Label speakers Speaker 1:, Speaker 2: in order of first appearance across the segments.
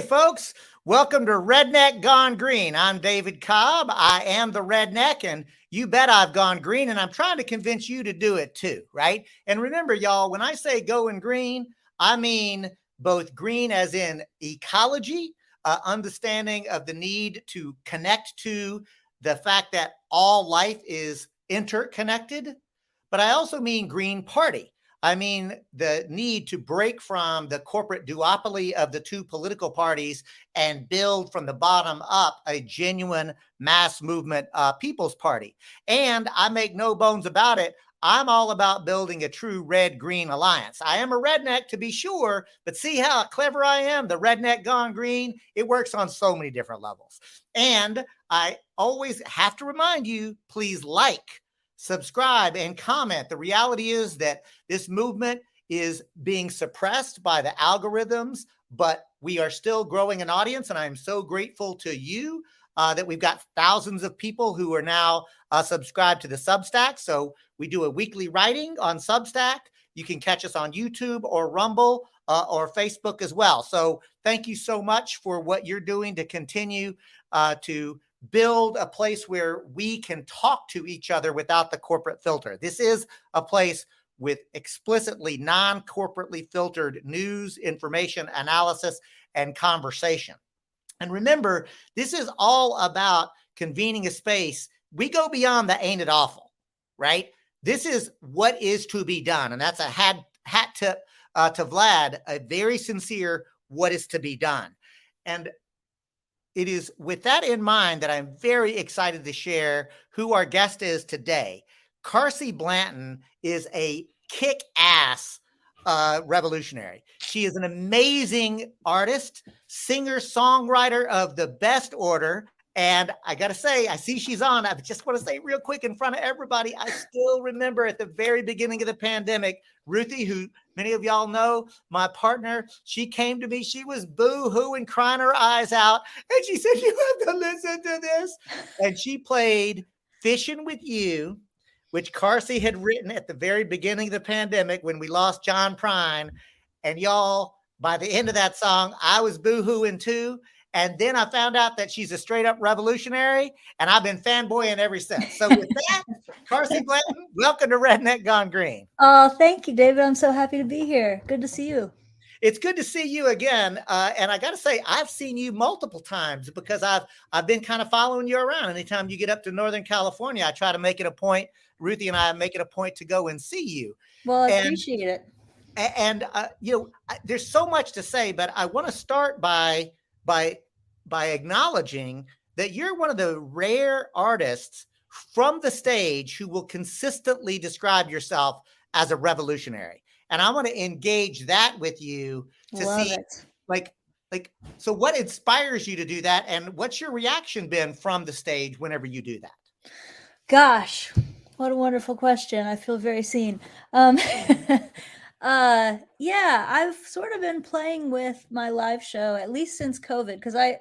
Speaker 1: Folks. Welcome to Redneck Gone Green. I'm David Cobb. I am the redneck, and you bet I've gone green, and I'm trying to convince you to do it too, right? And remember, y'all, when I say going green, I mean both green as in ecology, uh, understanding of the need to connect to the fact that all life is interconnected, but I also mean green party I mean, the need to break from the corporate duopoly of the two political parties and build from the bottom up a genuine mass movement uh, people's party. And I make no bones about it. I'm all about building a true red green alliance. I am a redneck to be sure, but see how clever I am? The redneck gone green. It works on so many different levels. And I always have to remind you please like subscribe, and comment. The reality is that this movement is being suppressed by the algorithms, but we are still growing an audience. And I'm so grateful to you uh, that we've got thousands of people who are now uh, subscribed to the Substack. So we do a weekly writing on Substack. You can catch us on YouTube or Rumble uh, or Facebook as well. So thank you so much for what you're doing to continue uh, to build a place where we can talk to each other without the corporate filter. This is a place with explicitly non corporately filtered news, information, analysis, and conversation. And remember, this is all about convening a space. We go beyond the ain't it awful, right? This is what is to be done. And that's a hat, hat tip uh, to Vlad, a very sincere what is to be done. And it is with that in mind that I'm very excited to share who our guest is today. Carsie Blanton is a kick ass uh, revolutionary. She is an amazing artist, singer, songwriter of the best order. And I got to say, I see she's on. I just want to say real quick in front of everybody, I still remember at the very beginning of the pandemic, Ruthie, who many of y'all know, my partner, she came to me. She was boo hooing, crying her eyes out. And she said, You have to listen to this. And she played Fishing with You, which Carsie had written at the very beginning of the pandemic when we lost John Prine. And y'all, by the end of that song, I was boo hooing too. And then I found out that she's a straight up revolutionary, and I've been fanboying ever since. So with that, Carsie Blanton, welcome to Redneck Gone Green.
Speaker 2: Oh, thank you, David. I'm so happy to be here. Good to see you.
Speaker 1: It's good to see you again, uh, and I got to say, I've seen you multiple times because I've I've been kind of following you around. Anytime you get up to Northern California, I try to make it a point. Ruthie and I make it a point to go and see you.
Speaker 2: Well, I and, appreciate it.
Speaker 1: And uh, you know, there's so much to say, but I want to start by by by acknowledging that you're one of the rare artists from the stage who will consistently describe yourself as a revolutionary. And I want to engage that with you to Love see it. like like so what inspires you to do that and what's your reaction been from the stage whenever you do that?
Speaker 2: Gosh, what a wonderful question. I feel very seen. Um Uh, yeah, I've sort of been playing with my live show at least since COVID because I,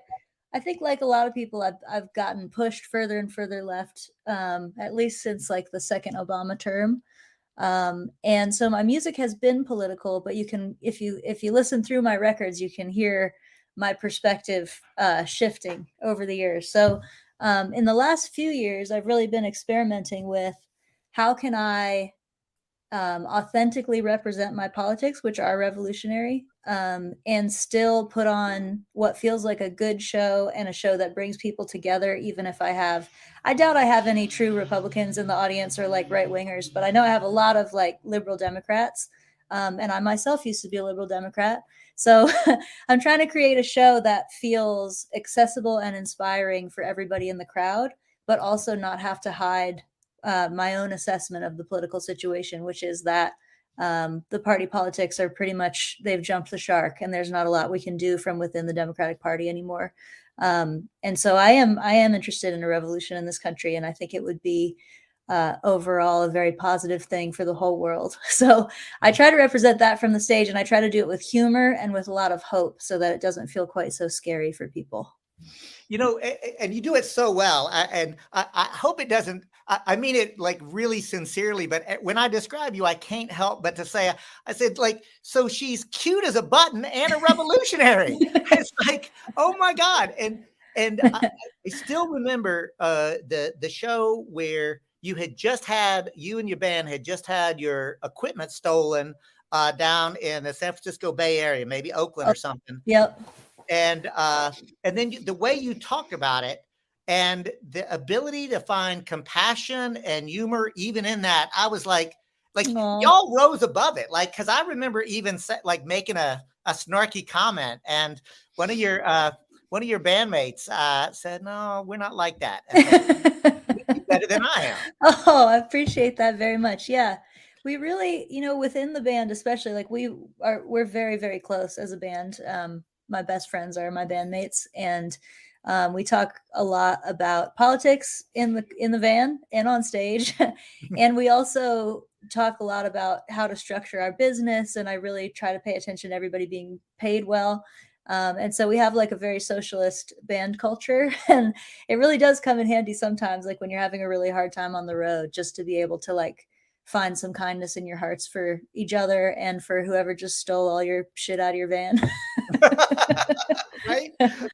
Speaker 2: I think like a lot of people, I've I've gotten pushed further and further left. Um, at least since like the second Obama term. Um, and so my music has been political, but you can if you if you listen through my records, you can hear my perspective uh, shifting over the years. So um, in the last few years, I've really been experimenting with how can I um, authentically represent my politics, which are revolutionary, um, and still put on what feels like a good show and a show that brings people together, even if I have, I doubt I have any true Republicans in the audience or like right wingers, but I know I have a lot of like liberal Democrats. Um, and I myself used to be a liberal Democrat. So I'm trying to create a show that feels accessible and inspiring for everybody in the crowd, but also not have to hide uh, my own assessment of the political situation, which is that um, the party politics are pretty much they've jumped the shark and there's not a lot we can do from within the democratic party anymore. Um, and so i am i am interested in a revolution in this country and i think it would be uh, overall a very positive thing for the whole world. So i try to represent that from the stage and i try to do it with humor and with a lot of hope so that it doesn't feel quite so scary for people
Speaker 1: you know and you do it so well and i, I hope it doesn't I, mean it like really sincerely, but eh, when I describe you, I can't help but to say, I said, like, so she's cute as a button and a revolutionary. it's like, oh my God. And and I, I still remember uh, the the show where you had just had you and your band had just had your equipment stolen uh, down in the San Francisco Bay Area, maybe Oakland oh, or something.
Speaker 2: Yep.
Speaker 1: And uh, and then you, the way you talked about it, and the ability to find compassion and humor even in that i was like like Aww. y'all rose above it. Like because i remember even set, like making a, a snarky comment and one of your uh one of your bandmates uh said no we're not like that. Better than i am.
Speaker 2: Oh i appreciate that very much. Yeah. We really you know within the band especially like we are we're very very close as a band um my best friends are my bandmates and um, we talk a lot about politics in the in the van and on stage, and we also talk a lot about how to structure our business. And I really try to pay attention to everybody being paid well. Um, and so we have like a very socialist band culture, and it really does come in handy sometimes, like when you're having a really hard time on the road, just to be able to like find some kindness in your hearts for each other and for whoever just stole all your shit out of your van.
Speaker 1: right?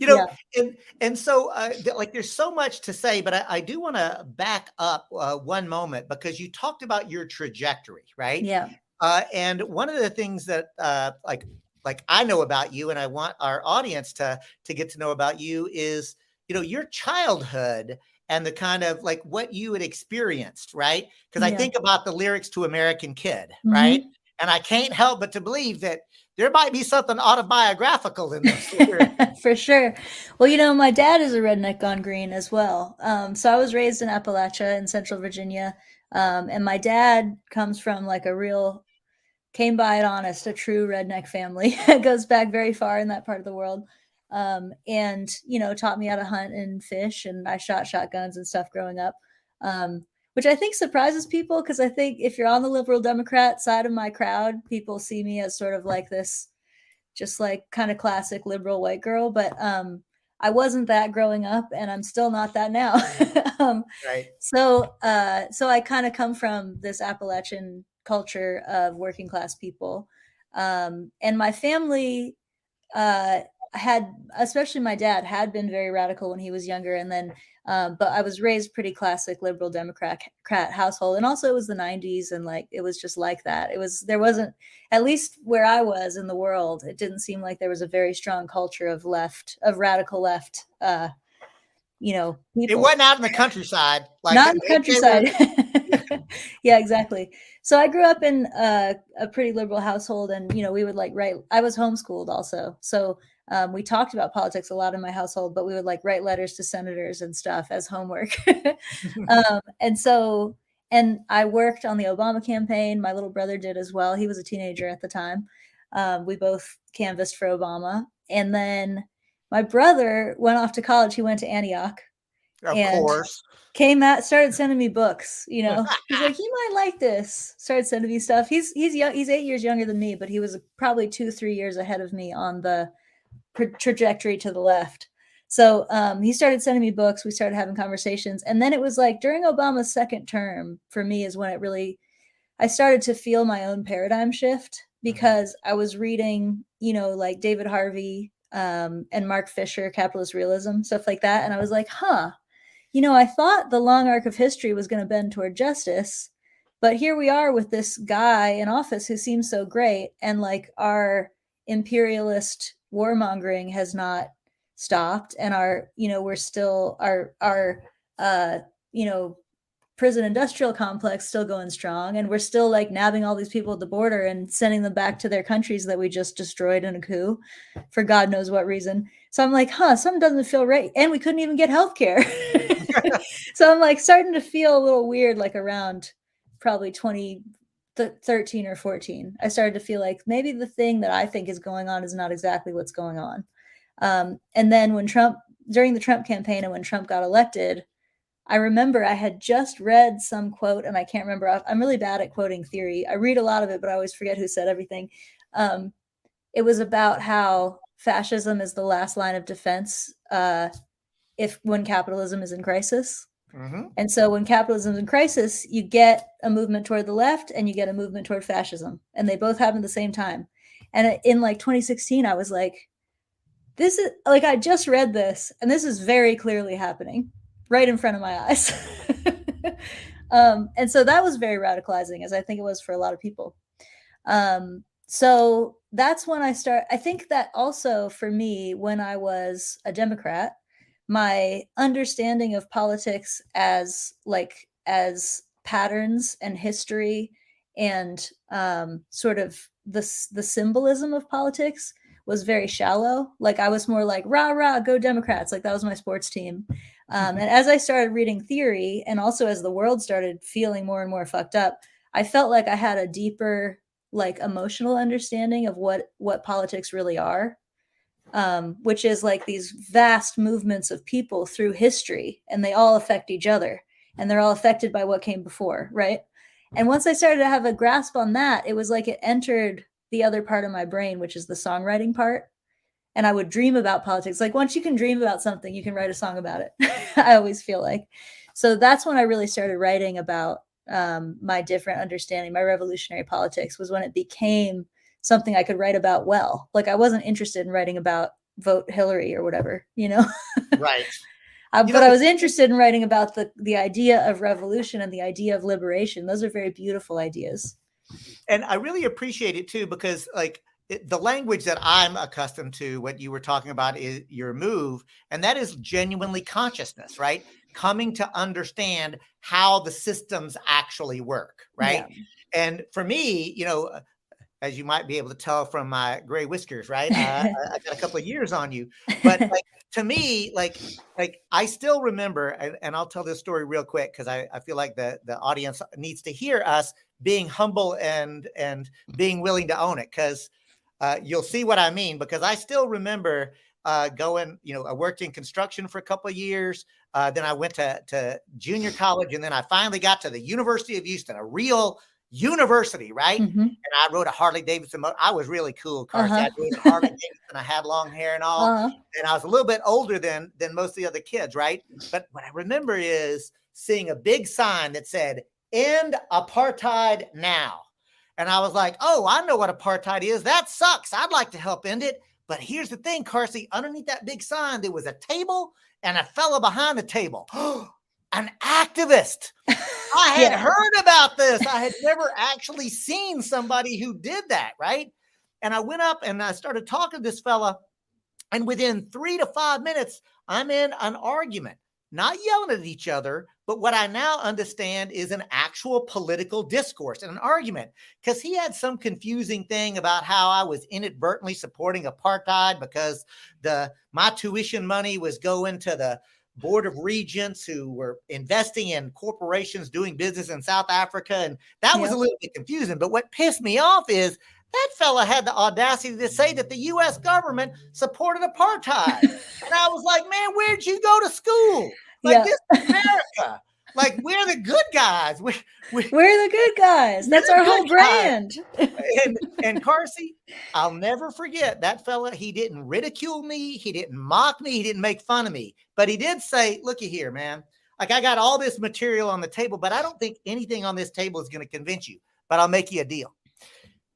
Speaker 1: You know, yeah. and and so uh, like there's so much to say, but I, I do want to back up uh, one moment because you talked about your trajectory, right?
Speaker 2: Yeah.
Speaker 1: Uh, and one of the things that uh, like like I know about you, and I want our audience to to get to know about you is you know your childhood and the kind of like what you had experienced, right? Because yeah. I think about the lyrics to American Kid, mm-hmm. right? And I can't help but to believe that there might be something autobiographical in this.
Speaker 2: For sure. Well, you know, my dad is a redneck gone green as well. Um, so I was raised in Appalachia in Central Virginia. Um, and my dad comes from like a real, came by it honest, a true redneck family. it goes back very far in that part of the world um, and you know taught me how to hunt and fish and i shot shotguns and stuff growing up um, which i think surprises people because i think if you're on the liberal democrat side of my crowd people see me as sort of like this just like kind of classic liberal white girl but um, i wasn't that growing up and i'm still not that now um, right. so uh, so i kind of come from this appalachian culture of working class people um, and my family uh, had especially my dad had been very radical when he was younger and then um, but i was raised pretty classic liberal democrat household and also it was the 90s and like it was just like that. It was there wasn't at least where i was in the world it didn't seem like there was a very strong culture of left of radical left uh you know
Speaker 1: people. it wasn't out in the countryside
Speaker 2: like not in the countryside. yeah exactly. So i grew up in uh, a pretty liberal household and you know we would like write i was homeschooled also so um, we talked about politics a lot in my household, but we would like write letters to senators and stuff as homework. um, and so, and I worked on the Obama campaign. My little brother did as well. He was a teenager at the time. Um, we both canvassed for Obama. And then my brother went off to college. He went to Antioch.
Speaker 1: Of course.
Speaker 2: Came out, started sending me books. You know, he's like, "You might like this." Started sending me stuff. He's he's young. He's eight years younger than me, but he was probably two, three years ahead of me on the trajectory to the left. So um, he started sending me books. We started having conversations, and then it was like during Obama's second term for me is when it really I started to feel my own paradigm shift mm-hmm. because I was reading, you know, like David Harvey um, and Mark Fisher, capitalist realism, stuff like that, and I was like, huh, you know, I thought the long arc of history was going to bend toward justice, but here we are with this guy in office who seems so great, and like our imperialist warmongering has not stopped and our you know we're still our our uh you know prison industrial complex still going strong and we're still like nabbing all these people at the border and sending them back to their countries that we just destroyed in a coup for god knows what reason. So i'm like huh something doesn't feel right and we couldn't even get health care so i'm like starting to feel a little weird like around probably 20 13 or 14 i started to feel like maybe the thing that i think is going on is not exactly what's going on um, and then when trump during the trump campaign and when trump got elected I remember I had just read some quote, and I can't remember. off I'm really bad at quoting theory. I read a lot of it, but I always forget who said everything. Um, it was about how fascism is the last line of defense uh, if when capitalism is in crisis. Mm-hmm. And so when capitalism is in crisis, you get a movement toward the left and you get a movement toward fascism, and they both happen at the same time. And in like 2016, I was like, this is like I just read this, and this is very clearly happening right in front of my eyes. um, and so that was very radicalizing, as I think it was for a lot of people. Um, so that's when I start. I think that also for me, when I was a Democrat, my understanding of politics as like as patterns and history and um, sort of the the symbolism of politics was very shallow. Like I was more like rah rah go Democrats. Like that was my sports team. Um, and as I started reading theory, and also as the world started feeling more and more fucked up, I felt like I had a deeper, like emotional understanding of what what politics really are, um, which is like these vast movements of people through history, and they all affect each other, and they're all affected by what came before, right? And once I started to have a grasp on that, it was like it entered the other part of my brain, which is the songwriting part and I would dream about politics. Like once you can dream about something, you can write a song about it. I always feel like. So that's when I really started writing about um, my different understanding, my revolutionary politics was when it became something I could write about well. Like I wasn't interested in writing about vote Hillary or whatever, you know?
Speaker 1: right.
Speaker 2: Uh, but know, I was interested in writing about the the idea of revolution and the idea of liberation. Those are very beautiful ideas.
Speaker 1: And I really appreciate it too because like it, the language that I'm accustomed to, what you were talking about is your move, and that is genuinely consciousness, right? Coming to understand how the systems actually work, right? Yeah. And for me, you know, as you might be able to tell from my gray whiskers, right? Uh, I got a couple of years on you, but like, to me, like, like I still remember, and, and I'll tell this story real quick because I, I feel like the the audience needs to hear us being humble and and being willing to own it because uh, you'll see what I mean because I still remember uh, going, you know, I worked in construction for a couple of years. Uh, then I went to, to junior college and then I finally got to the University of Houston, a real university, right? Mm-hmm. And I rode a Harley Davidson. I was really cool, Carson. Uh-huh. I rode a Harley Davidson. I had long hair and all. Uh-huh. And I was a little bit older than than most of the other kids, right? But what I remember is seeing a big sign that said "End apartheid now." And I was like, oh, I know what apartheid is. That sucks. I'd like to help end it. But here's the thing, Carsie, underneath that big sign, there was a table and a fellow behind the table. An activist. I had yeah. heard about this. I had never actually seen somebody who did that, right? And I went up and I started talking to this fella. And within three to five minutes, I'm in an argument, not yelling at each other, but what I now understand is an actual political discourse and an argument because he had some confusing thing about how I was inadvertently supporting apartheid because the my tuition money was going to the board of regents who were investing in corporations doing business in South Africa and that was a little bit confusing but what pissed me off is that fella had the audacity to say that the US government supported apartheid. and I was like, man, where'd you go to school? Like yeah. this is America. Like we're the good guys. We,
Speaker 2: we, we're the good guys. That's our whole brand.
Speaker 1: and and Carsie, I'll never forget that fella. He didn't ridicule me. He didn't mock me. He didn't make fun of me. But he did say, "Looky here, man. Like I got all this material on the table, but I don't think anything on this table is going to convince you. But I'll make you a deal.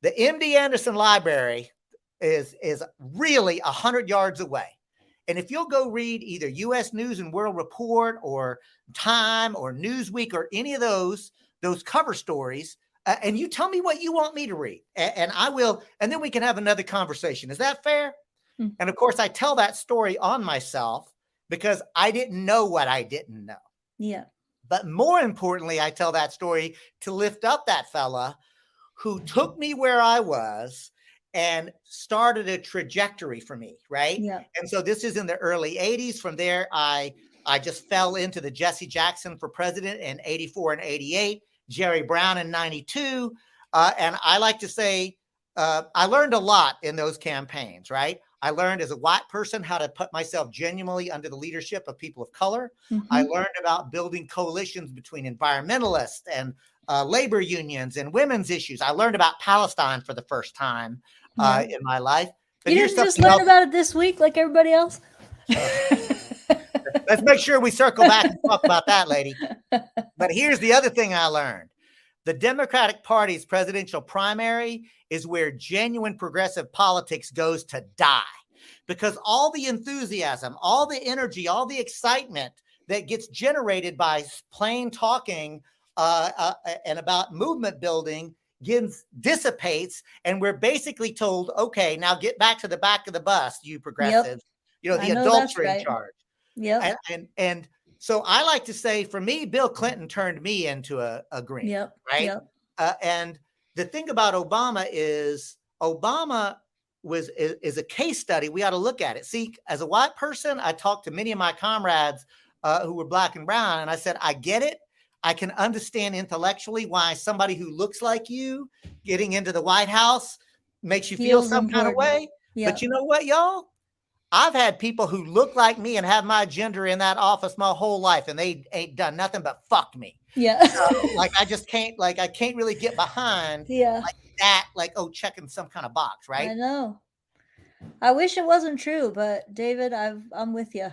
Speaker 1: The MD Anderson Library is is really a hundred yards away." And if you'll go read either US News and World Report or Time or Newsweek or any of those, those cover stories uh, and you tell me what you want me to read, and, and I will, and then we can have another conversation. Is that fair? Hmm. And of course, I tell that story on myself because I didn't know what I didn't know.
Speaker 2: Yeah.
Speaker 1: But more importantly, I tell that story to lift up that fella who took me where I was and started a trajectory for me, right?
Speaker 2: Yeah.
Speaker 1: And so this is in the early 80s. From there, I I just fell into the Jesse Jackson for president in 84 and 88, Jerry Brown in 92. Uh, and I like to say uh, I learned a lot in those campaigns, right? I learned as a white person how to put myself genuinely under the leadership of people of color. Mm-hmm. I learned about building coalitions between environmentalists and uh, labor unions and women's issues. I learned about Palestine for the first time uh, in my life.
Speaker 2: But you didn't just learn else. about it this week like everybody else.
Speaker 1: let's make sure we circle back and talk about that, lady. But here's the other thing I learned the Democratic Party's presidential primary is where genuine progressive politics goes to die because all the enthusiasm, all the energy, all the excitement that gets generated by plain talking uh, uh, and about movement building gives dissipates and we're basically told okay now get back to the back of the bus you progressives yep. you know the know adults are right. in charge
Speaker 2: yeah
Speaker 1: and, and, and so i like to say for me bill clinton turned me into a, a green
Speaker 2: yep.
Speaker 1: right
Speaker 2: yep.
Speaker 1: Uh, and the thing about obama is obama was is, is, a case study we ought to look at it see as a white person i talked to many of my comrades uh, who were black and brown and i said i get it I can understand intellectually why somebody who looks like you getting into the White House makes you feel some important. kind of way. Yeah. But you know what, y'all? I've had people who look like me and have my gender in that office my whole life, and they ain't done nothing but fuck me.
Speaker 2: Yeah.
Speaker 1: like I just can't, like I can't really get behind.
Speaker 2: Yeah.
Speaker 1: Like that, like oh, checking some kind of box, right?
Speaker 2: I know. I wish it wasn't true, but David, I've I'm with you.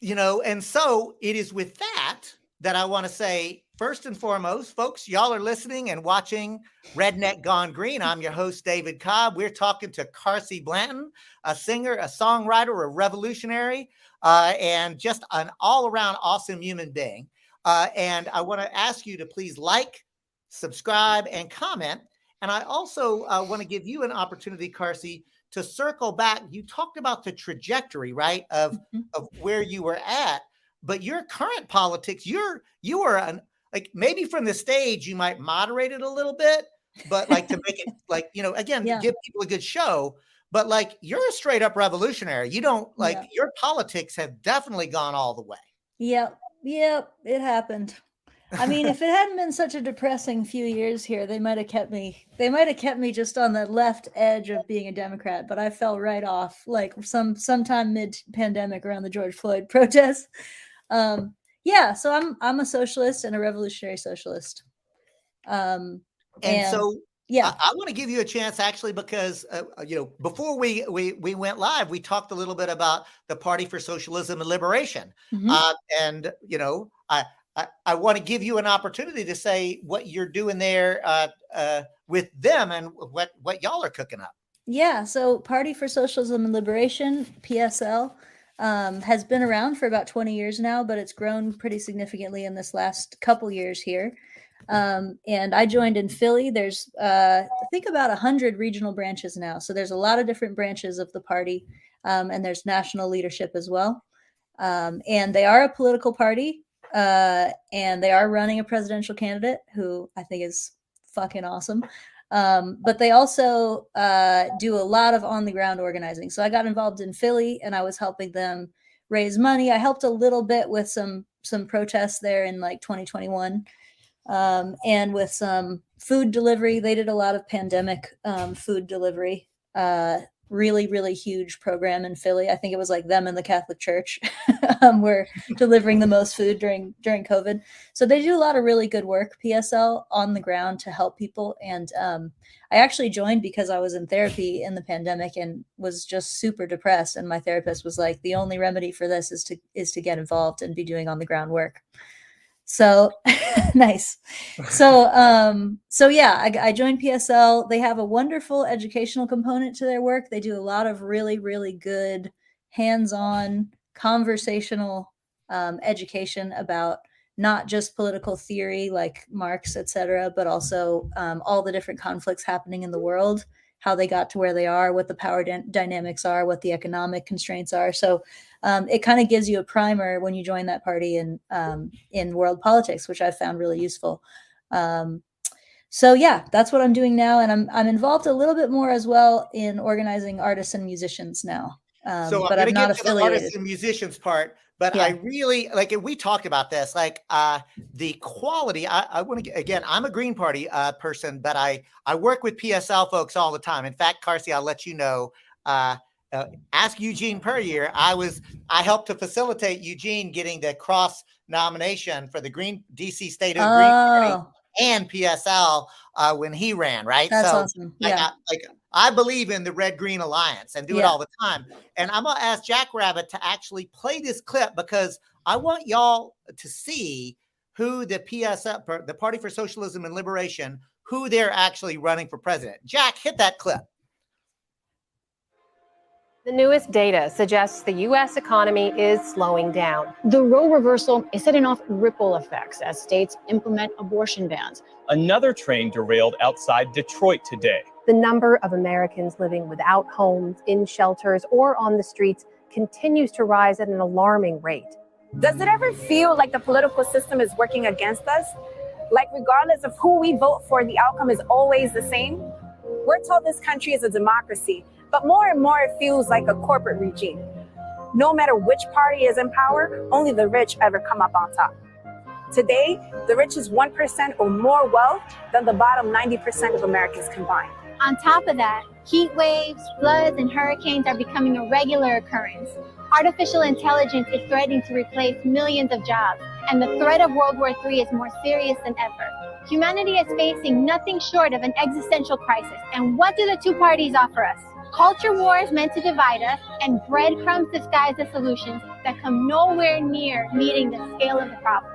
Speaker 1: You know, and so it is with that that I want to say first and foremost, folks, y'all are listening and watching Redneck Gone Green. I'm your host, David Cobb. We're talking to Carsie Blanton, a singer, a songwriter, a revolutionary, uh, and just an all around awesome human being. Uh, and I want to ask you to please like, subscribe, and comment. And I also uh, want to give you an opportunity, Carsie, to circle back. You talked about the trajectory, right, of, mm-hmm. of where you were at but your current politics you're you are an like maybe from the stage you might moderate it a little bit, but like to make it like, you know, again, yeah. give people a good show. But like you're a straight up revolutionary. You don't like yeah. your politics have definitely gone all the way.
Speaker 2: Yep. Yep. It happened. I mean, if it hadn't been such a depressing few years here, they might have kept me. They might have kept me just on the left edge of being a Democrat, but I fell right off like some sometime mid pandemic around the George Floyd protests. Um, yeah, so I'm I'm a socialist and a revolutionary socialist. Um,
Speaker 1: and, and so yeah, I, I want to give you a chance actually because uh, uh, you know before we we we went live, we talked a little bit about the Party for Socialism and Liberation, mm-hmm. uh, and you know I. I, I want to give you an opportunity to say what you're doing there uh, uh, with them and what what y'all are cooking up.
Speaker 2: Yeah, so Party for Socialism and Liberation (PSL) um, has been around for about 20 years now, but it's grown pretty significantly in this last couple years here. Um, and I joined in Philly. There's, uh, I think, about 100 regional branches now. So there's a lot of different branches of the party, um, and there's national leadership as well. Um, and they are a political party, uh, and they are running a presidential candidate who I think is fucking awesome. Um, but they also uh, do a lot of on the ground organizing. So I got involved in Philly and I was helping them raise money. I helped a little bit with some some protests there in like 2021 um, and with some food delivery. They did a lot of pandemic um, food delivery. Uh, really really huge program in philly. I think it was like them and the catholic church um, were delivering the most food during during covid. So they do a lot of really good work psl on the ground to help people. And um, i actually joined because i was in therapy in the pandemic and was just super depressed. And my therapist was like the only remedy for this is to is to get involved and be doing on the ground work so nice. So um so yeah, I, I, joined PSL. They have a wonderful educational component to their work. They do a lot of really really good hands-on conversational um, education about not just political theory like Marx, etc., but also um, all the different conflicts happening in the world, how they got to where they are, what the power d- dynamics are, what the economic constraints are. So um, it kind of gives you a primer when you join that party in um, in world politics, which I've found really useful. Um, so yeah, that's what I'm doing now, and I'm I'm involved a little bit more as well in organizing artists and musicians now.
Speaker 1: Um, so but I'm, I'm not affiliated. the artists and musicians part, but yeah. I really like. We talked about this, like uh, the quality. I, I want to again. I'm a Green Party uh, person, but I I work with PSL folks all the time. In fact, Carsie, I'll let you know. Uh, uh, ask Eugene Puryear. I was I helped to facilitate Eugene getting the cross nomination for the Green DC Statehood oh. Green Party oh and PSL uh, when he ran, right?
Speaker 2: That's so, awesome. Yeah.
Speaker 1: I, like I believe in the Red Green Alliance and do yeah. it all the time. And I'm gonna ask Jackrabbit to actually play this clip because I want y'all to see who the PSF, the Party for Socialism and Liberation, who they're actually running for president. Jack, hit that clip.
Speaker 3: The newest data suggests the U.S. economy is slowing down.
Speaker 4: The Roe reversal is setting off ripple effects as states implement abortion bans.
Speaker 5: Another train derailed outside Detroit today.
Speaker 3: The number of Americans living without homes, in shelters, or on the streets continues to rise at an alarming rate.
Speaker 6: Does it ever feel like the political system is working against us? Like, regardless of who we vote for, the outcome is always the same? We're told this country is a democracy, but more and more, it feels like a corporate regime. No matter which party is in power, only the rich ever come up on top. Today, the richest 1% or more wealth than the bottom 90% of Americans combined.
Speaker 7: On top of that, heat waves, floods, and hurricanes are becoming a regular occurrence. Artificial intelligence is threatening to replace millions of jobs, and the threat of World War III is more serious than ever. Humanity is facing nothing short of an existential crisis, and what do the two parties offer us? Culture wars meant to divide us, and breadcrumbs disguise the solutions that come nowhere near meeting the scale of the problem.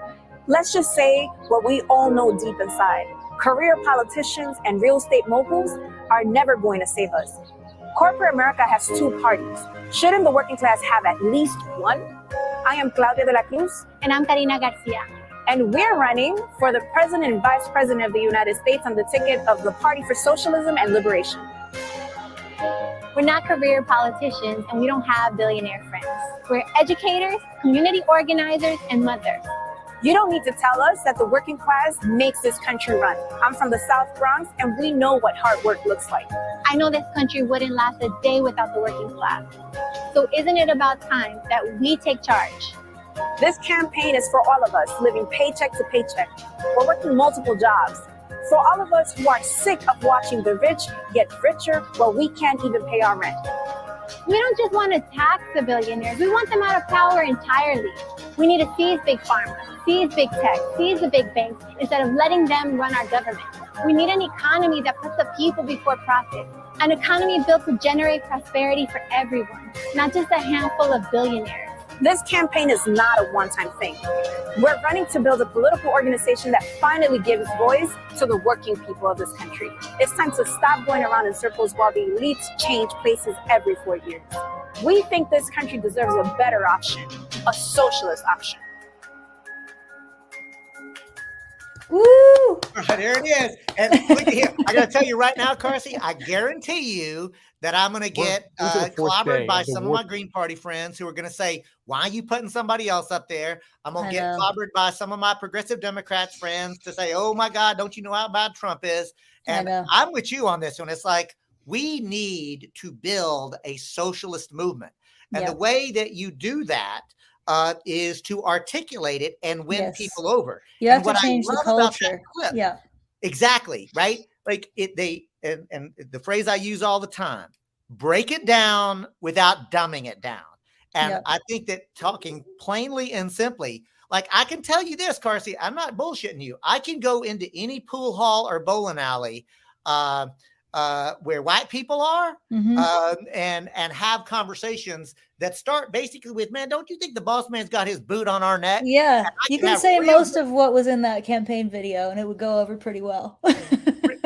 Speaker 6: Let's just say what we all know deep inside. Career politicians and real estate moguls are never going to save us. Corporate America has two parties. Shouldn't the working class have at least one? I am Claudia de la Cruz.
Speaker 7: And I'm Karina Garcia.
Speaker 6: And we're running for the President and Vice President of the United States on the ticket of the Party for Socialism and Liberation.
Speaker 7: We're not career politicians and we don't have billionaire friends. We're educators, community organizers, and mothers.
Speaker 6: You don't need to tell us that the working class makes this country run. I'm from the South Bronx and we know what hard work looks like.
Speaker 7: I know this country wouldn't last a day without the working class. So isn't it about time that we take charge?
Speaker 6: This campaign is for all of us living paycheck to paycheck. We're working multiple jobs for all of us who are sick of watching the rich get richer while we can't even pay our rent.
Speaker 7: We don't just want to tax the billionaires, we want them out of power entirely. We need to seize big pharma, seize big tech, seize the big banks instead of letting them run our government. We need an economy that puts the people before profit, an economy built to generate prosperity for everyone, not just a handful of billionaires.
Speaker 6: This campaign is not a one time thing. We're running to build a political organization that finally gives voice to the working people of this country. It's time to stop going around in circles while the elites change places every four years. We think this country deserves a better option, a socialist option.
Speaker 1: Woo! There it is. And look here. I got to tell you right now, Carsie, I guarantee you that I'm going to get uh, clobbered by some of my Green Party friends who are going to say, Why are you putting somebody else up there? I'm going to get know. clobbered by some of my progressive Democrats friends to say, Oh my God, don't you know how bad Trump is? And I'm with you on this one. It's like, we need to build a socialist movement. And yep. the way that you do that uh, is to articulate it and win yes. people over.
Speaker 2: You have and to change the culture. Clip, yeah.
Speaker 1: Exactly. Right. Like it, they, and, and the phrase I use all the time break it down without dumbing it down. And yep. I think that talking plainly and simply, like I can tell you this, Carsie, I'm not bullshitting you. I can go into any pool hall or bowling alley uh, uh, where white people are mm-hmm. uh, and and have conversations that start basically with, man, don't you think the boss man's got his boot on our neck?
Speaker 2: Yeah, you can, can say most of what was in that campaign video and it would go over pretty well.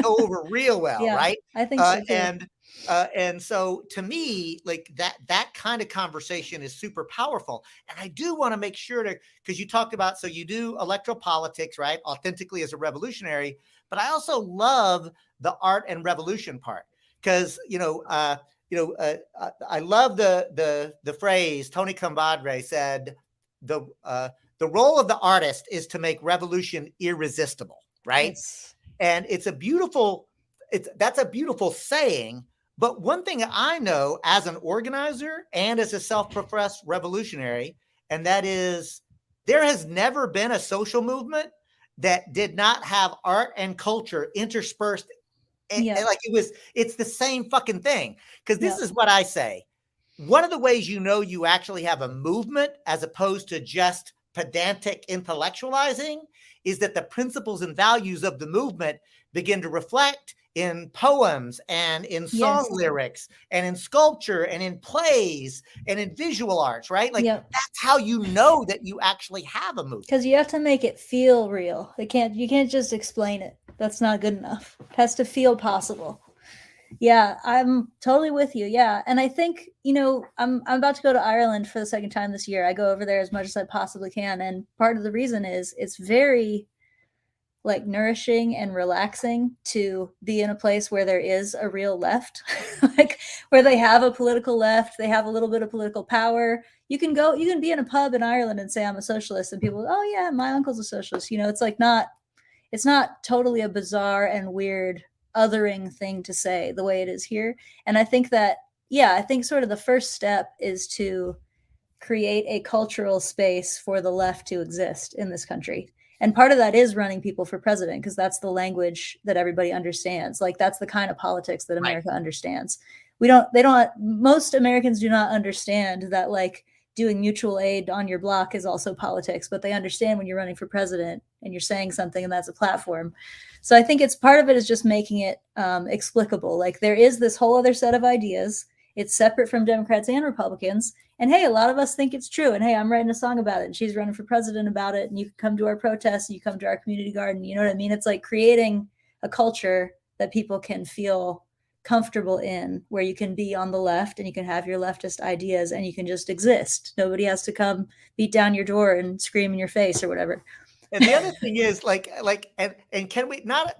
Speaker 1: go over real well, yeah, right?
Speaker 2: I think so uh,
Speaker 1: And Uh, and so to me, like that that kind of conversation is super powerful. And I do want to make sure to because you talked about so you do electoral politics, right? Authentically as a revolutionary, but I also love the art and revolution part because you know uh, you know uh, uh, I love the the the phrase Toni Cade Bambara said the uh, the role of the artist is to make revolution irresistible, right?
Speaker 2: Yes.
Speaker 1: And it's a beautiful it's that's a beautiful saying but one thing I know as an organizer and as a self professed revolutionary, and that is there has never been a social movement that did not have art and culture interspersed. And,
Speaker 2: Yeah.
Speaker 1: and like it was, it's the same fucking thing. Because this
Speaker 2: Yeah.
Speaker 1: is what I say. One of the ways you know you actually have a movement as opposed to just pedantic intellectualizing is that the principles and values of the movement begin to reflect in poems and in song
Speaker 2: Yes.
Speaker 1: lyrics and in sculpture and in plays and in visual arts, right? Like
Speaker 2: Yep.
Speaker 1: that's how you know that you actually have a movie.
Speaker 2: because you have to make it feel real. It can't you can't just explain it. That's not good enough. It has to feel possible. Yeah, I'm totally with you. Yeah, and I think you know I'm I'm about to go to Ireland for the second time this year. I go over there as much as I possibly can, and part of the reason is it's very like nourishing and relaxing to be in a place where there is a real left, like where they have a political left, they have a little bit of political power. You can go, you can be in a pub in Ireland and say I'm a socialist, and people, oh yeah, my uncle's a socialist. You know, it's like not, it's not totally a bizarre and weird othering thing to say the way it is here. And I think that, yeah, I think sort of the first step is to create a cultural space for the left to exist in this country and part of that is running people for president because that's the language that everybody understands. Like that's the kind of politics that
Speaker 1: Right.
Speaker 2: america understands. We don't they don't most americans do not understand that like doing mutual aid on your block is also politics but they understand when you're running for president and you're saying something and that's a platform. So i think it's part of it is just making it um, explicable. Like there is this whole other set of ideas it's separate from democrats and republicans and hey, a lot of us think it's true. And hey, I'm writing a song about it. And she's running for president about it. And you can come to our protests and you come to our community garden. You know what I mean? It's like creating a culture that people can feel comfortable in, where you can be on the left and you can have your leftist ideas and you can just exist. Nobody has to come beat down your door and scream in your face or whatever.
Speaker 1: And the other thing is like like and and can we not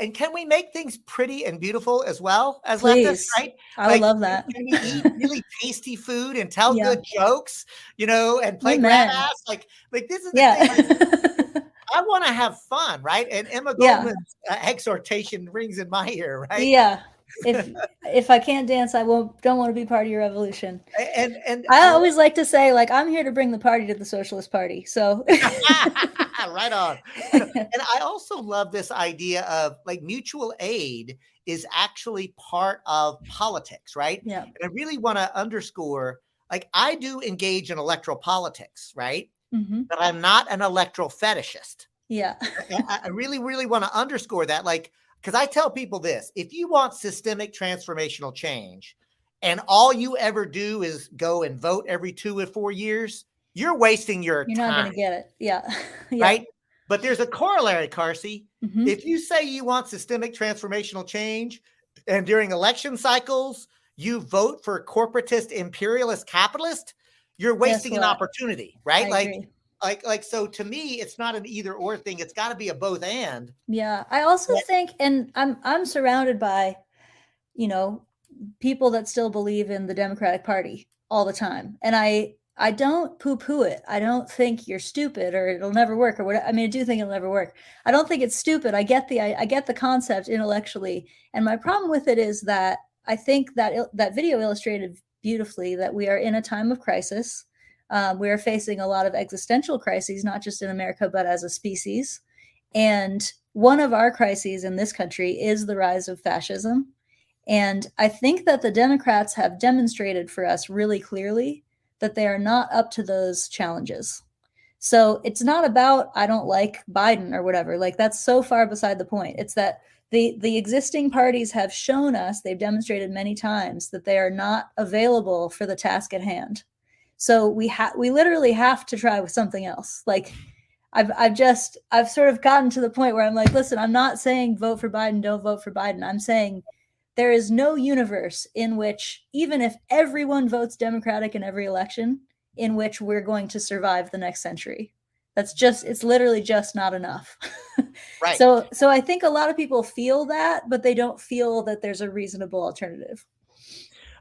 Speaker 1: and can we make things pretty and beautiful as well as leftists, right?
Speaker 2: I
Speaker 1: Like,
Speaker 2: love that.
Speaker 1: Can we eat really tasty food and tell
Speaker 2: Yeah.
Speaker 1: good jokes, you know, and play grab ass? Like, like this is the thing.
Speaker 2: Yeah.
Speaker 1: I want to have fun, right? And Emma
Speaker 2: Yeah.
Speaker 1: Goldman's uh, exhortation rings in my ear, right?
Speaker 2: yeah. If if I can't dance, I won't don't want to be part of your revolution.
Speaker 1: And and
Speaker 2: I always like to say, like, I'm here to bring the party to the Socialist Party. So
Speaker 1: right on. and I also love this idea of like mutual aid is actually part of politics, right?
Speaker 2: yeah.
Speaker 1: And I really want to underscore like I do engage in electoral politics, right?
Speaker 2: hmm
Speaker 1: But I'm not an electoral fetishist.
Speaker 2: Yeah.
Speaker 1: I I really, really want to underscore that. Like, because I tell people this if you want systemic transformational change and all you ever do is go and vote every two or four years, you're wasting your
Speaker 2: You're
Speaker 1: time.
Speaker 2: not going to get it. Yeah. yeah.
Speaker 1: right? But there's a corollary, Carsie.
Speaker 2: Mhm.
Speaker 1: If you say you want systemic transformational change and during election cycles you vote for corporatist imperialist capitalist, you're wasting an opportunity, right?
Speaker 2: I
Speaker 1: like
Speaker 2: agree.
Speaker 1: Like like so to me it's not an either or thing, it's got to be a both and.
Speaker 2: Yeah. I also
Speaker 1: Yeah.
Speaker 2: think, and I'm I'm surrounded by, you know, people that still believe in the Democratic Party all the time, and I I don't poo poo it. I don't think you're stupid or it'll never work or what. I mean, I do think it'll never work. I don't think it's stupid. I get the I, I get the concept intellectually, and my problem with it is that I think that that video illustrated beautifully that we are in a time of crisis. Um, we are facing a lot of existential crises, not just in America but as a species. And one of our crises in this country is the rise of fascism. And I think that the Democrats have demonstrated for us really clearly that they are not up to those challenges. So it's not about I don't like Biden or whatever. Like that's so far beside the point. It's that the the existing parties have shown us, they've demonstrated many times that they are not available for the task at hand. So we have we literally have to try with something else. Like I've I've just I've sort of gotten to the point where I'm like, listen, I'm not saying vote for Biden, don't vote for Biden. I'm saying there is no universe in which, even if everyone votes Democratic in every election, in which we're going to survive the next century. That's just, it's literally just not enough.
Speaker 1: Right.
Speaker 2: So, so I think a lot of people feel that, but they don't feel that there's a reasonable alternative.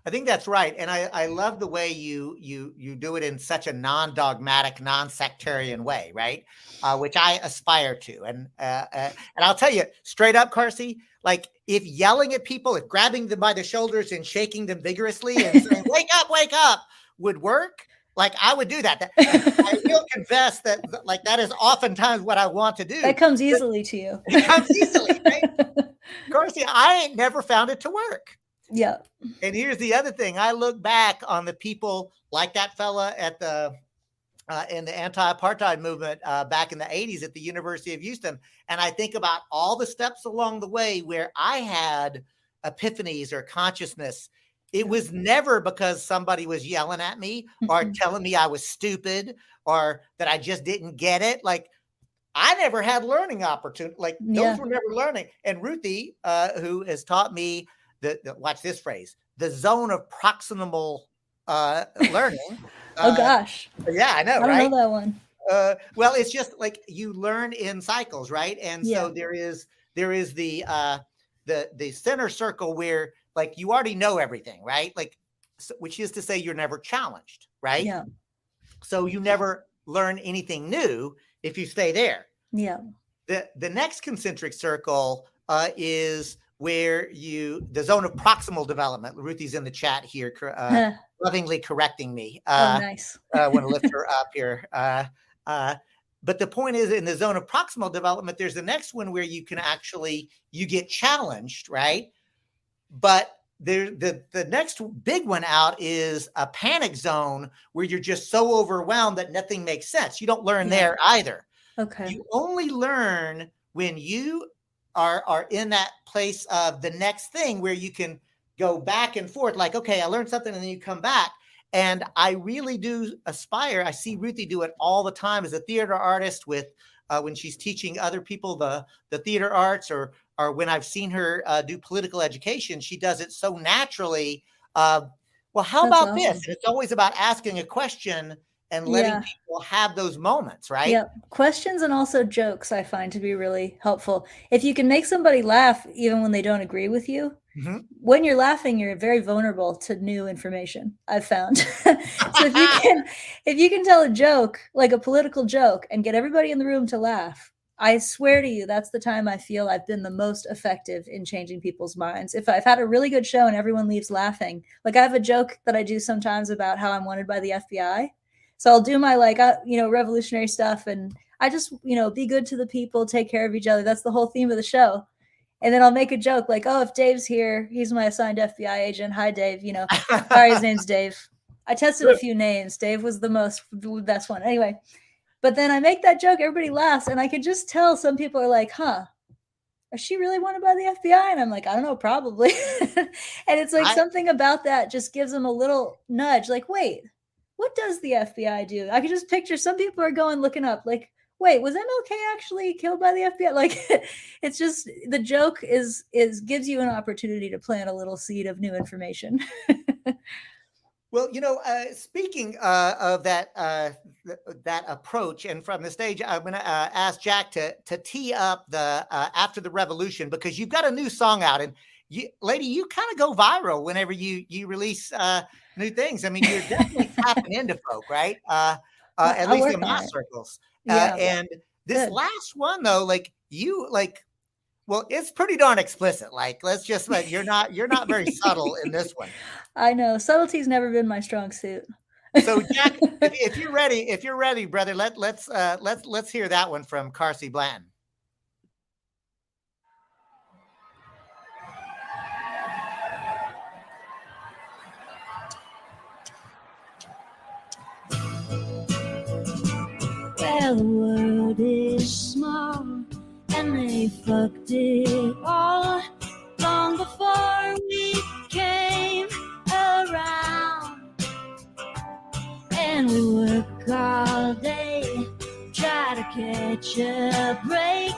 Speaker 1: I think that's right, and I, I love the way you you you do it in such a non-dogmatic, non-sectarian way, right? Uh, which I aspire to, and uh, uh, and I'll tell you straight up, Carsie, like if yelling at people, if grabbing them by the shoulders and shaking them vigorously and saying "wake up, wake up" would work, like I would do that. That- I will confess that like that is oftentimes what I want to do.
Speaker 2: That comes easily to you.
Speaker 1: It comes easily, right? Carsie, I ain't never found it to work.
Speaker 2: Yeah.
Speaker 1: And here's the other thing: I look back on the people like that fella at the uh, in the anti-apartheid movement uh, back in the '80s at the University of Houston, and I think about all the steps along the way where I had epiphanies or consciousness. It was never because somebody was yelling at me or
Speaker 2: Mhm.
Speaker 1: telling me I was stupid or that I just didn't get it. Like I never had learning opportunity. Like those
Speaker 2: Yeah.
Speaker 1: were never learning. And Ruthie, uh, who has taught me the, the watch this phrase, the zone of proximal uh, learning.
Speaker 2: Oh
Speaker 1: uh,
Speaker 2: gosh.
Speaker 1: yeah, I know,
Speaker 2: I don't
Speaker 1: right?
Speaker 2: know that one.
Speaker 1: uh, well, it's just like you learn in cycles, right? And
Speaker 2: Yeah.
Speaker 1: so there is there is the uh, the the center circle where like you already know everything, right? Like, so, which is to say, you're never challenged, right?
Speaker 2: Yeah.
Speaker 1: So you never learn anything new if you stay there.
Speaker 2: Yeah.
Speaker 1: The the next concentric circle uh, is where you the zone of proximal development. Ruthie's in the chat here, uh, lovingly correcting me. Uh,
Speaker 2: oh, nice.
Speaker 1: I want to lift her up here. Uh, uh, but the point is, in the zone of proximal development, there's the next one where you can actually you get challenged, right? But there, the the next big one out is a panic zone where you're just so overwhelmed that nothing makes sense. You don't learn
Speaker 2: Yeah.
Speaker 1: there either.
Speaker 2: Okay.
Speaker 1: You only learn when you are are in that place of the next thing where you can go back and forth. Like, okay, I learned something, and then you come back. And I really do aspire. I see Ruthie do it all the time as a theater artist with uh, when she's teaching other people the the theater arts, or or when I've seen her uh, do political education, she does it so naturally. Uh, well, how
Speaker 2: That's
Speaker 1: about this?
Speaker 2: awesome.
Speaker 1: And it's always about asking a question and letting
Speaker 2: Yeah.
Speaker 1: people have those moments, right?
Speaker 2: Yeah, questions and also jokes I find to be really helpful. If you can make somebody laugh even when they don't agree with you,
Speaker 1: Mhm.
Speaker 2: when you're laughing, you're very vulnerable to new information. I've found. so if you can, if you can tell a joke like a political joke and get everybody in the room to laugh, I swear to you, that's the time I feel I've been the most effective in changing people's minds. If I've had a really good show and everyone leaves laughing, like I have a joke that I do sometimes about how I'm wanted by the FBI. So I'll do my like, uh, you know, revolutionary stuff, and I just, you know, be good to the people, take care of each other. That's the whole theme of the show. And then I'll make a joke like, "Oh, if Dave's here, he's my assigned FBI agent. Hi, Dave. You know, sorry, his name's Dave. I tested a few names. Dave was the most the best one. Anyway, but then I make that joke, everybody laughs, and I can just tell some people are like, "Huh." Is she really wanted by the FBI? And I'm like, I don't know, probably. and it's like
Speaker 1: I-
Speaker 2: something about that just gives them a little nudge, like, wait, what does the FBI do? I can just picture some people are going looking up, like, wait, was MLK actually killed by the FBI? Like, it's just the joke is is gives you an opportunity to plant a little seed of new information.
Speaker 1: Well, you know, uh, speaking uh, of that uh, th- that approach, and from the stage, I'm going to uh, ask Jack to to tee up the uh, after the revolution because you've got a new song out, and you, lady, you kind of go viral whenever you you release uh, new things. I mean, you're definitely tapping into folk, right? Uh, uh, at
Speaker 2: I'll
Speaker 1: least in my
Speaker 2: it.
Speaker 1: circles.
Speaker 2: Yeah.
Speaker 1: Uh, and this
Speaker 2: Good.
Speaker 1: last one, though, like you, like, well, it's pretty darn explicit. Like, let's just like you're not you're not very subtle in this one.
Speaker 2: I know subtlety's never been my strong suit.
Speaker 1: So Jack, if, if you're ready, if you're ready, brother, let let's uh, let's let's hear that one from Carsie Blanton.
Speaker 2: The world is small and they fucked it all long before we came around. And we work all day, try to catch a break,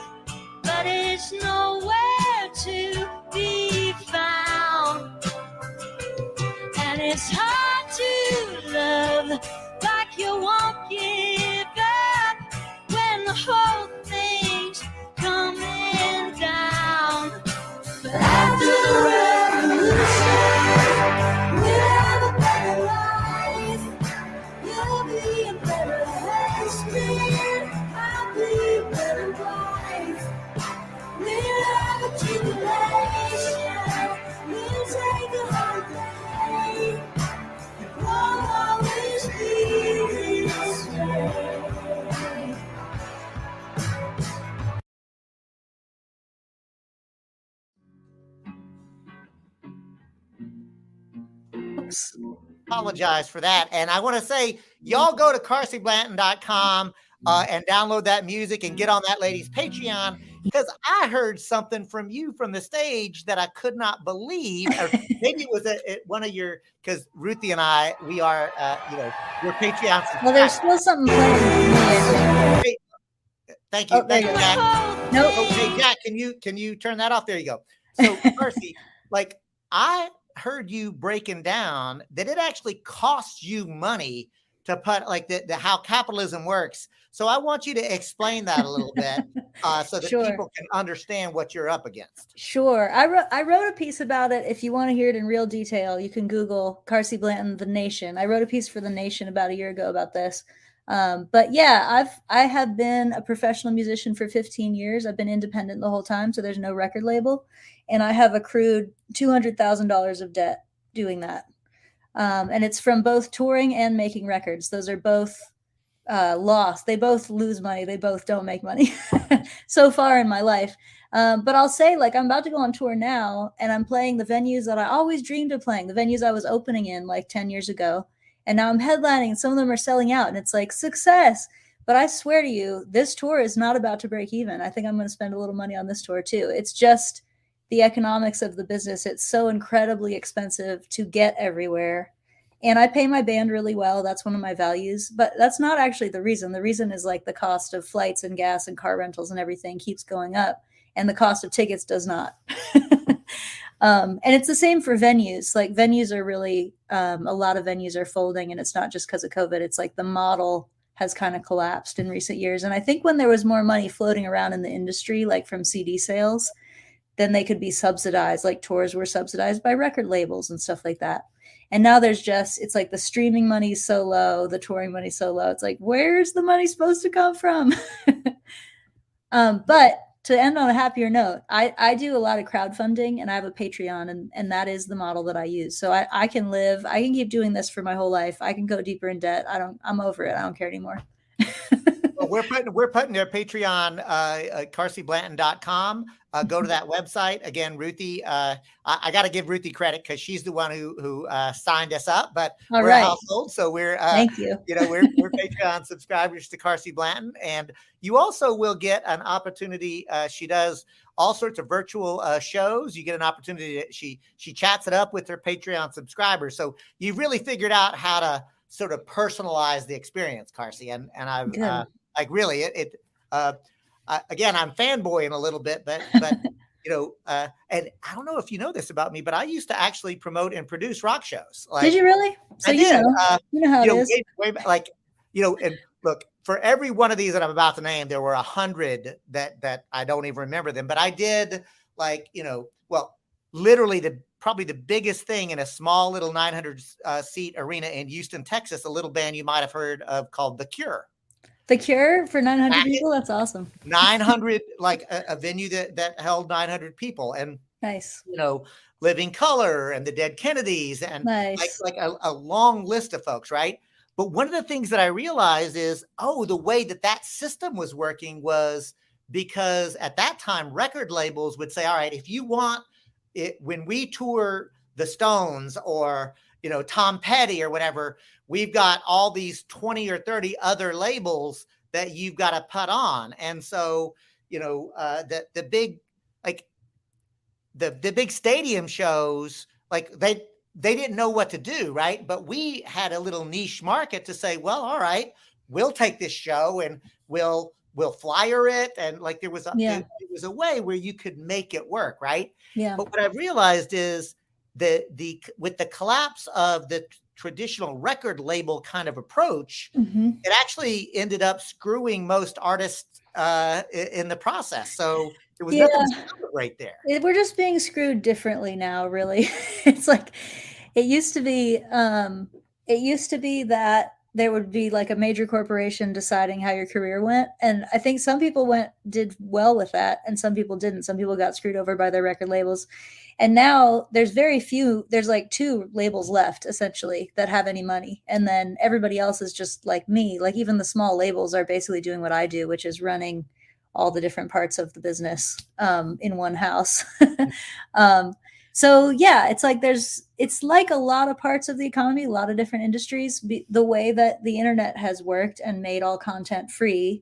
Speaker 2: but it's nowhere to be found. And it's hard
Speaker 1: apologize for that. And I want to say, y'all go to carsieblanton.com uh, and download that music and get on that lady's Patreon because I heard something from you from the stage that I could not believe. Or maybe it was one of your, because Ruthie and I, we are, uh, you know, we're Patreon.
Speaker 2: Well, there's still something playing for me. I think.
Speaker 1: Thank you.
Speaker 2: Oh,
Speaker 1: Thank
Speaker 2: you.
Speaker 1: Jack.
Speaker 2: Nope.
Speaker 1: Oh, hey, Jack, can you can you turn that off? There you go. So, Percy, like I heard you breaking down that it actually costs you money to put like the, the how capitalism works. So I want you to explain that a little bit uh, so that
Speaker 2: Sure.
Speaker 1: people can understand what you're up against.
Speaker 2: Sure. I wrote I wrote a piece about it. If you want to hear it in real detail, you can Google Carsie Blanton, The Nation. I wrote a piece for The Nation about a year ago about this. Um, but yeah, I've I have been a professional musician for 15 years. I've been independent the whole time, so there's no record label, and I have accrued two hundred thousand dollars of debt doing that. Um, and it's from both touring and making records. Those are both uh, lost. They both lose money. They both don't make money so far in my life. Um, but I'll say, like, I'm about to go on tour now, and I'm playing the venues that I always dreamed of playing, the venues I was opening in like 10 years ago. And now I'm headlining, and some of them are selling out, and it's like success. But I swear to you, this tour is not about to break even. I think I'm going to spend a little money on this tour too. It's just the economics of the business. It's so incredibly expensive to get everywhere. And I pay my band really well. That's one of my values. But that's not actually the reason. The reason is like the cost of flights and gas and car rentals and everything keeps going up and the cost of tickets does not. um, and it's the same for venues. Like venues are really, um, a lot of venues are folding, and it's not just because of COVID. It's like the model has kind of collapsed in recent years. And I think when there was more money floating around in the industry, like from CD sales, then they could be subsidized. Like tours were subsidized by record labels and stuff like that. And now there's just, it's like the streaming money's so low, the touring money's so low. It's like, where's the money supposed to come from? um, but to end on a happier note, I, I do a lot of crowdfunding and I have a Patreon and, and that is the model that I use. So I, I can live, I can keep doing this for my whole life. I can go deeper in debt. I don't, I'm over it. I don't care anymore.
Speaker 1: Well, we're putting we're putting their Patreon, uh, uh carsieblanton.com. Uh, go to that website again, Ruthie. Uh, I, I got to give Ruthie credit because she's the one who who uh, signed us up. But
Speaker 2: All
Speaker 1: we're
Speaker 2: right.
Speaker 1: a household, so we're uh,
Speaker 2: Thank you.
Speaker 1: you know we're we're Patreon subscribers to Carsie Blanton, and you also will get an opportunity. Uh, she does all sorts of virtual uh, shows. You get an opportunity. To, she she chats it up with her Patreon subscribers. So you've really figured out how to sort of personalize the experience, Carsie, and and I've uh, like really it. it uh, I, again, I'm fanboying a little bit, but but you know, uh, and I don't know if you know this about me, but I used to actually promote and produce rock shows. Like,
Speaker 2: Did you really? So
Speaker 1: I
Speaker 2: you
Speaker 1: did.
Speaker 2: know,
Speaker 1: Uh,
Speaker 2: you know how
Speaker 1: you
Speaker 2: it
Speaker 1: know,
Speaker 2: is.
Speaker 1: way, way like you know, and look for every one of these that I'm about to name, there were a hundred that that I don't even remember them, but I did like you know, well, literally the probably the biggest thing in a small little 900 uh, seat arena in Houston, Texas, a little band you might have heard of called The Cure.
Speaker 2: The Cure for 900
Speaker 1: Back
Speaker 2: people? That's awesome.
Speaker 1: 900 like a, a venue that that held 900 people and
Speaker 2: Nice.
Speaker 1: you know living color and the dead kennedys and like
Speaker 2: Nice.
Speaker 1: like a, a long list of folks right but one of the things that i realized is oh the way that that system was working was because at that time record labels would say all right if you want it when we tour the stones or you know tom petty or whatever we've got all these 20 or 30 other labels that you've got to put on. And so you know uh the the big like the the big stadium shows like they they didn't know what to do right? But we had a little niche market to say well all right we'll take this show and we'll we'll flyer it and like there was a
Speaker 2: Yeah.
Speaker 1: it, it was a way where you could make it work right
Speaker 2: Yeah.
Speaker 1: but what I've realized is the the with the collapse of the traditional record label kind of approach,
Speaker 2: Mhm.
Speaker 1: it actually ended up screwing most artists uh, in the process. So there was nothing right there.
Speaker 2: It- we're just being screwed differently now really it's like it used to be um it used to be that there would be like a major corporation deciding how your career went and i think some people went did well with that and some people didn't. Some people got screwed over by their record labels. And now there's very few there's like two labels left essentially that have any money and then everybody else is just like me. Like even the small labels are basically doing what i do which is running all the different parts of the business um, in one house. um, so yeah, it's like there's it's like a lot of parts of the economy, a lot of different industries. Be, the way that the internet has worked and made all content free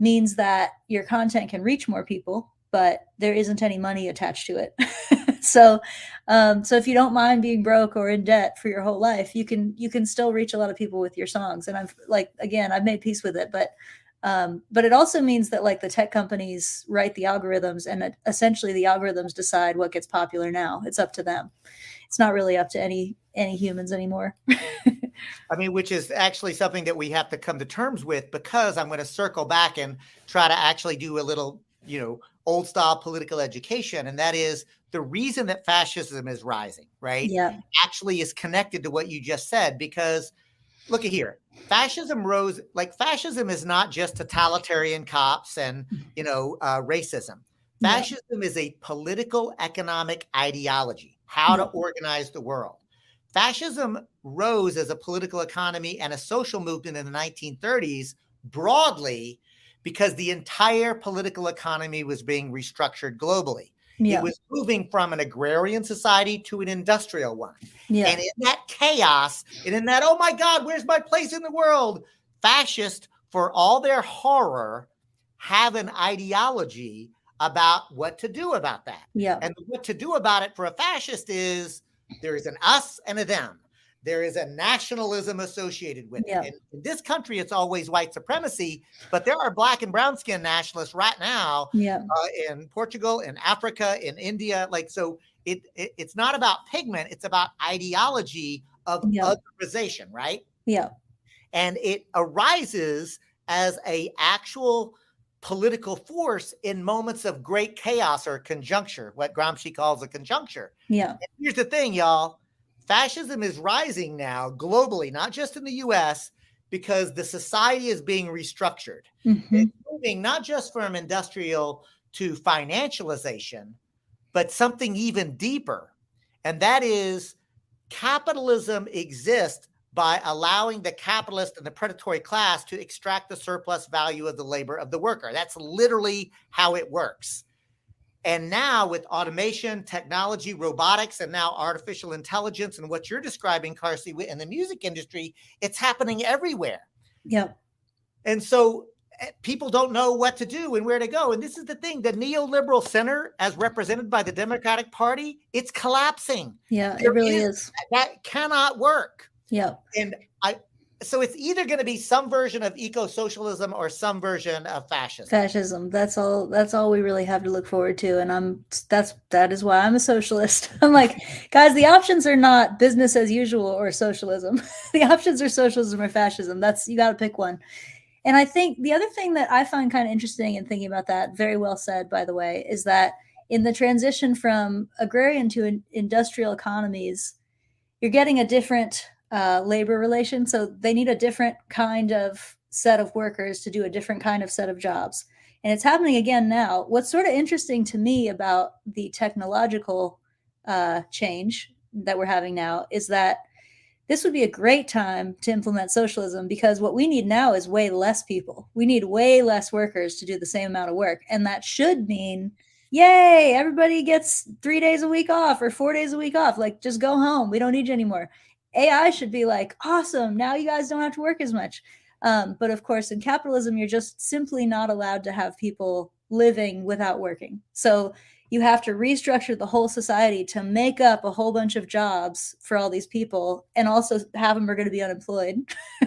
Speaker 2: means that your content can reach more people, but there isn't any money attached to it. so um, so if you don't mind being broke or in debt for your whole life, you can you can still reach a lot of people with your songs. And I'm like again, I've made peace with it, but um, but it also means that like the tech companies write the algorithms and it- essentially the algorithms decide what gets popular now it's up to them it's not really up to any any humans anymore
Speaker 1: I mean, which is actually something that we have to come to terms with because I'm going to circle back and try to actually do a little, you know, old style political education. And that is the reason that fascism is rising, right?
Speaker 2: yeah
Speaker 1: Actually is connected to what you just said because look at here. Fascism rose like fascism is not just totalitarian cops and, you know, uh, racism.
Speaker 2: Yeah.
Speaker 1: Fascism is a political economic ideology, how to organize the world. Fascism rose as a political economy and a social movement in the 1930s broadly because the entire political economy was being restructured globally.
Speaker 2: Yeah
Speaker 1: It was moving from an agrarian society to an industrial one.
Speaker 2: yeah
Speaker 1: And in that chaos, and in that, oh my God, where's my place in the world? Fascists, for all their horror, have an ideology about what to do about that.
Speaker 2: yeah
Speaker 1: And what to do about it for a fascist is there is an us and a them. There is a nationalism associated with
Speaker 2: Yeah.
Speaker 1: it. In this country, it's always white supremacy, but there are black and brown skin nationalists right now
Speaker 2: yeah
Speaker 1: uh, in Portugal, in Africa, in India. Like, so it, it it's not about pigment; it's about ideology of
Speaker 2: Yeah.
Speaker 1: otherization, right?
Speaker 2: yeah
Speaker 1: And it arises as a actual political force in moments of great chaos or conjuncture, what Gramsci calls a conjuncture.
Speaker 2: yeah
Speaker 1: And here's the thing, y'all: fascism is rising now globally, not just in the U.S. Because the society is being restructured
Speaker 2: Mhm.
Speaker 1: it's moving not just from industrial to financialization, but something even deeper. And that is capitalism exists by allowing the capitalist and the predatory class to extract the surplus value of the labor of the worker. That's literally how it works. And now, with automation, technology, robotics, and now artificial intelligence, and what you're describing, Carsie, in the music industry, it's happening everywhere.
Speaker 2: yeah
Speaker 1: And so eh, people don't know what to do and where to go. And this is the thing the neoliberal center, as represented by the Democratic Party, it's collapsing.
Speaker 2: yeah it really
Speaker 1: is-
Speaker 2: is
Speaker 1: That cannot work.
Speaker 2: yeah
Speaker 1: And so it's either going to be some version of eco socialism or some version of fascism.
Speaker 2: fascism. That's all that's all we really have to look forward to and i'm that's that is why i'm a socialist. I'm like guys the options are not business as usual or socialism. The options are socialism or fascism. That's you got to pick one. And i think the other thing that i find kind of interesting in thinking about that very well said by the way is that in the transition from agrarian to in- industrial economies you're getting a different uh, labor relation. So they need a different kind of set of workers to do a different kind of set of jobs. And it's happening again now. What's sort of interesting to me about the technological uh, change that we're having now is that this would be a great time to implement socialism because what we need now is way less people. We need way less workers to do the same amount of work. And that should mean, yay, everybody gets three days a week off or four days a week off. Like, just go home. We don't need you anymore. AI should be like, awesome. Now you guys don't have to work as much. Um, but of course, in capitalism, you're just simply not allowed to have people living without working. So you have to restructure the whole society to make up a whole bunch of jobs for all these people and also of them are going to be unemployed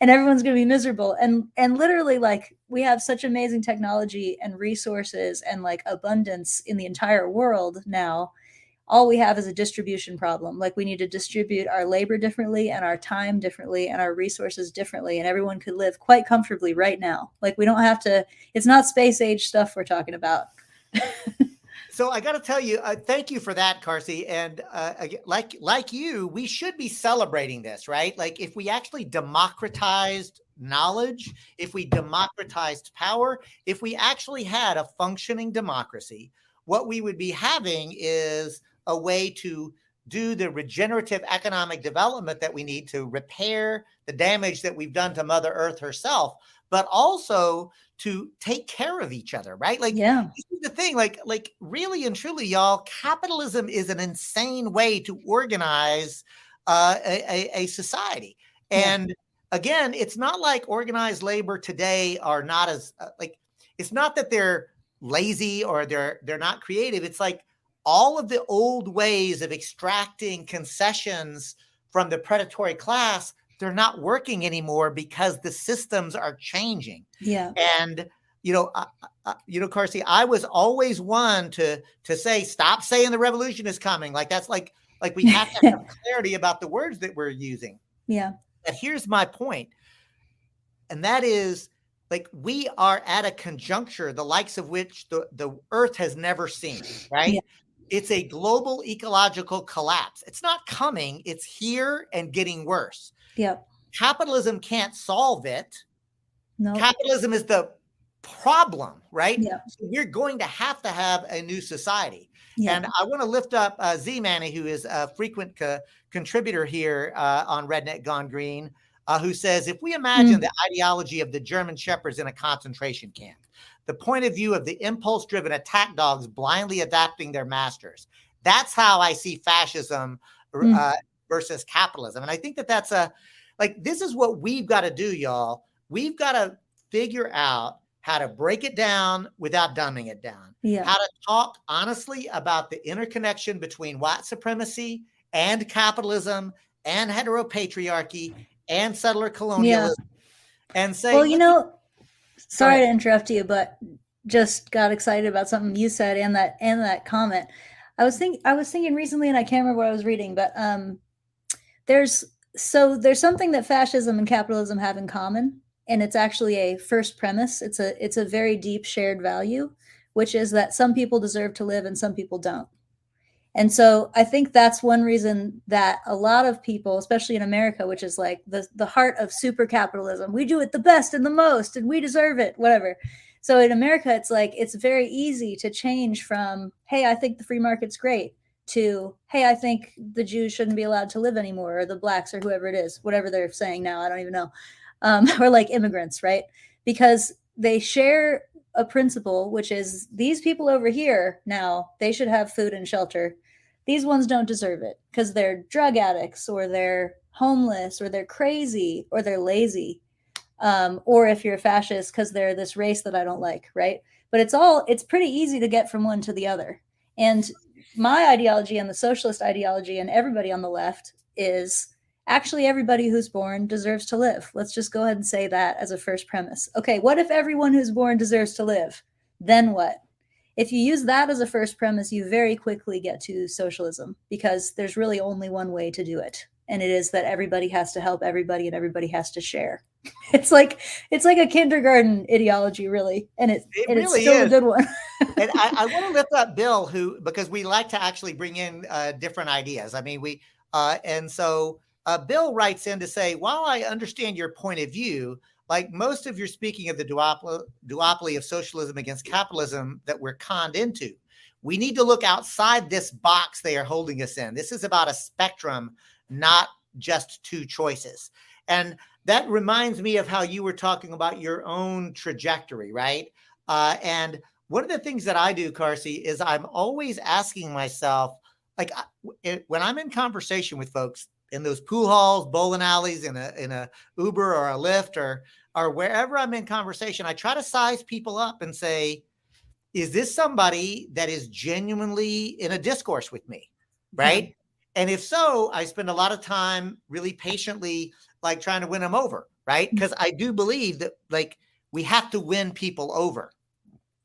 Speaker 2: and everyone's going to be miserable and and literally like we have such amazing technology and resources and like abundance in the entire world now all we have is a distribution problem. Like we need to distribute our labor differently and our time differently and our resources differently. And everyone could live quite comfortably right now. Like we don't have to, it's not space age stuff we're talking about.
Speaker 1: so I got to tell you, uh, thank you for that, Carsie. And uh, like like you, we should be celebrating this, right? Like if we actually democratized knowledge, if we democratized power, if we actually had a functioning democracy, what we would be having is a way to do the regenerative economic development that we need to repair the damage that we've done to Mother Earth herself, but also to take care of each other, right? Like,
Speaker 2: yeah,
Speaker 1: this is the thing. Like, like really and truly, y'all, capitalism is an insane way to organize uh, a, a, a society, and yeah. again, it's not like organized labor today are not as uh, like. It's not that they're lazy or they're they're not creative. It's like all of the old ways of extracting concessions from the predatory class they're not working anymore because the systems are changing.
Speaker 2: Yeah.
Speaker 1: And you know uh, uh, you know Carsie, i was always one to to say stop saying the revolution is coming. Like that's like like we have to have clarity about the words that we're using.
Speaker 2: Yeah.
Speaker 1: But here's my point and that is like we are at a conjuncture the likes of which the, the earth has never seen right? Yeah. It's a global ecological collapse. It's not coming, it's here and getting worse.
Speaker 2: Yep.
Speaker 1: Capitalism can't solve it.
Speaker 2: No.
Speaker 1: Capitalism is the problem, right?
Speaker 2: Yep.
Speaker 1: So we're going to have to have a new society. Yep. And I want to lift up uh, Z Manny, who is a frequent co- contributor here uh, on Redneck Gone Green, uh, who says if we imagine mm. the ideology of the German shepherds in a concentration camp, the point of view of the impulse driven attack dogs blindly adapting their masters. That's how I see fascism mm. uh, versus capitalism. And I think that that's a like, this is what we've got to do, y'all. We've got to figure out how to break it down without dumbing it down.
Speaker 2: Yeah.
Speaker 1: How to talk honestly about the interconnection between white supremacy and capitalism and heteropatriarchy and settler colonialism. Yeah. And say,
Speaker 2: well, you know, sorry to interrupt you, but just got excited about something you said and that and that comment. I was thinking I was thinking recently, and I can't remember what I was reading, but um, there's so there's something that fascism and capitalism have in common, and it's actually a first premise. It's a it's a very deep shared value, which is that some people deserve to live and some people don't. And so I think that's one reason that a lot of people, especially in America, which is like the, the heart of super capitalism, we do it the best and the most and we deserve it, whatever. So in America, it's like it's very easy to change from, hey, I think the free market's great to, hey, I think the Jews shouldn't be allowed to live anymore, or the blacks, or whoever it is, whatever they're saying now, I don't even know. Um, or like immigrants, right? Because they share a principle, which is these people over here now, they should have food and shelter these ones don't deserve it because they're drug addicts or they're homeless or they're crazy or they're lazy. Um, or if you're a fascist because they're this race that I don't like, right? But it's all, it's pretty easy to get from one to the other. And my ideology and the socialist ideology and everybody on the left is actually everybody who's born deserves to live. Let's just go ahead and say that as a first premise. Okay, what if everyone who's born deserves to live? Then what? If you use that as a first premise, you very quickly get to socialism because there's really only one way to do it. And it is that everybody has to help everybody and everybody has to share. It's like it's like a kindergarten ideology, really, and it, it and really it's still is. a good one.
Speaker 1: and I, I want to lift up Bill, who because we like to actually bring in uh, different ideas. I mean, we uh, and so uh, Bill writes in to say, while I understand your point of view, like most of your speaking of the duopoly, of socialism against capitalism that we're conned into. We need to look outside this box they are holding us in. This is about a spectrum, not just two choices. And that reminds me of how you were talking about your own trajectory, right? Uh, and one of the things that I do, Carsie, is I'm always asking myself, like when I'm in conversation with folks, in those pool halls, bowling alleys, in a in a Uber or a Lyft or or wherever I'm in conversation, I try to size people up and say, is this somebody that is genuinely in a discourse with me? Right. Mm-hmm. And if so, I spend a lot of time really patiently like trying to win them over. Right. Because mm. I do believe that like we have to win people over.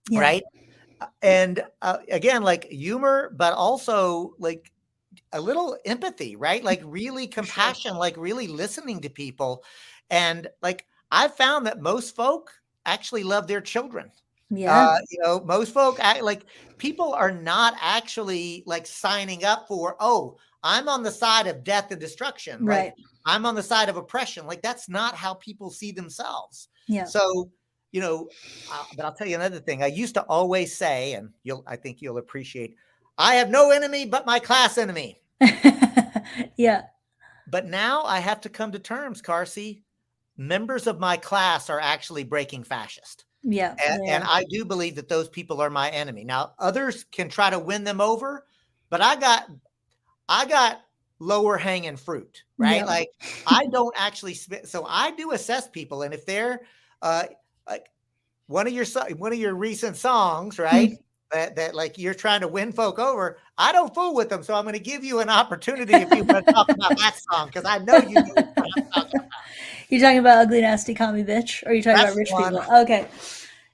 Speaker 1: Yeah. Right. and uh, again, like humor, but also like a little empathy, right? Like really compassion, sure. like really listening to people. And like I've found that most folk actually love their children.
Speaker 2: Yeah.
Speaker 1: Uh, you know, most folk act, like people are not actually like signing up for, oh, I'm on the side of death and destruction.
Speaker 2: Right.
Speaker 1: Like, I'm on the side of oppression. Like that's not how people see themselves.
Speaker 2: Yeah.
Speaker 1: So, you know, uh, but I'll tell you another thing. I used to always say, and you'll, I think you'll appreciate, I have no enemy but my class enemy.
Speaker 2: yeah.
Speaker 1: But now I have to come to terms, Carsie. Members of my class are actually breaking fascist.
Speaker 2: Yeah
Speaker 1: and,
Speaker 2: yeah.
Speaker 1: and I do believe that those people are my enemy. Now, others can try to win them over, but I got, I got lower hanging fruit, right?
Speaker 2: Yeah.
Speaker 1: Like I don't actually, so I do assess people, and if they're, uh, like one of your one of your recent songs, right? That, that like you're trying to win folk over. I don't fool with them, so I'm going to give you an opportunity if you want to talk about that song because I know you. Know talking.
Speaker 2: You're talking about ugly, nasty, commie bitch, or are you talking
Speaker 1: That's
Speaker 2: about rich
Speaker 1: one.
Speaker 2: people? Okay,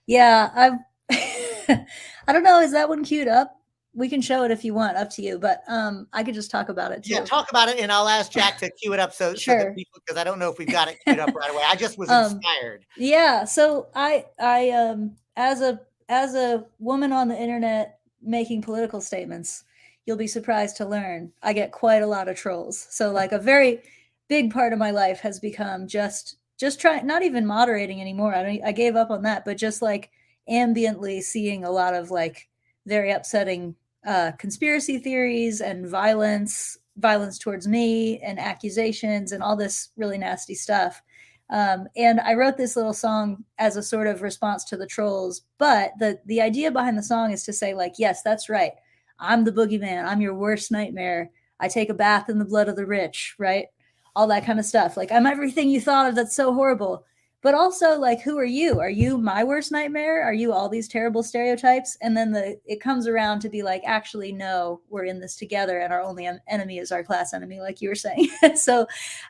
Speaker 2: yeah, I've. I don't know. Is that one queued up? We can show it if you want. Up to you. But um, I could just talk about it too.
Speaker 1: Yeah, talk about it, and I'll ask Jack to cue it up so, so
Speaker 2: Sure.
Speaker 1: that people because I don't know if we've got it queued up right away. I just was
Speaker 2: Um,
Speaker 1: inspired.
Speaker 2: Yeah. So I I um as a as a woman on the internet making political statements, you'll be surprised to learn I get quite a lot of trolls. So like a very big part of my life has become just just trying not even moderating anymore. I I gave up on that, but just like ambiently seeing a lot of like very upsetting uh conspiracy theories and violence violence towards me and accusations and all this really nasty stuff um, and I wrote this little song as a sort of response to the trolls. But the the idea behind the song is to say, like, yes, that's right. I'm the boogeyman. I'm your worst nightmare. I take a bath in the blood of the rich, right? All that kind of stuff. Like, I'm everything you thought of that's so horrible. But also, like, who are you? Are you my worst nightmare? Are you all these terrible stereotypes? And then the it comes around to be like, actually, no, we're in this together, and our only enemy is our class enemy, like you were saying. so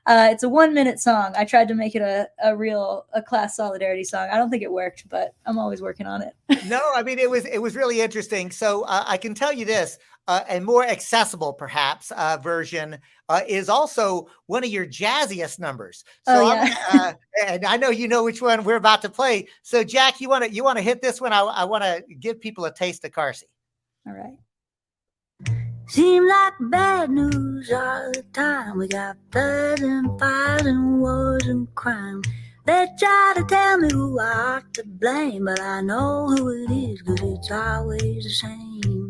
Speaker 2: uh, it's a one minute song. I tried to make it a, a real a class solidarity song. I don't think it worked, but I'm always working on it.
Speaker 1: no, I mean it was it was really interesting. So uh, I can tell you this, uh, and more accessible perhaps uh, version uh, is also one of your jazziest numbers. So
Speaker 2: Oh,
Speaker 1: I'm,
Speaker 2: yeah.
Speaker 1: uh, and I know you know which one we're about to play. So Jack, you want to you want to hit this one? I, I want to give people a taste of Carsie.
Speaker 2: All right.
Speaker 8: Seem like bad news all the time. We got blood and fires and wars and crime. They try to tell me who I ought to blame, but I know who it is, cause it's always the same.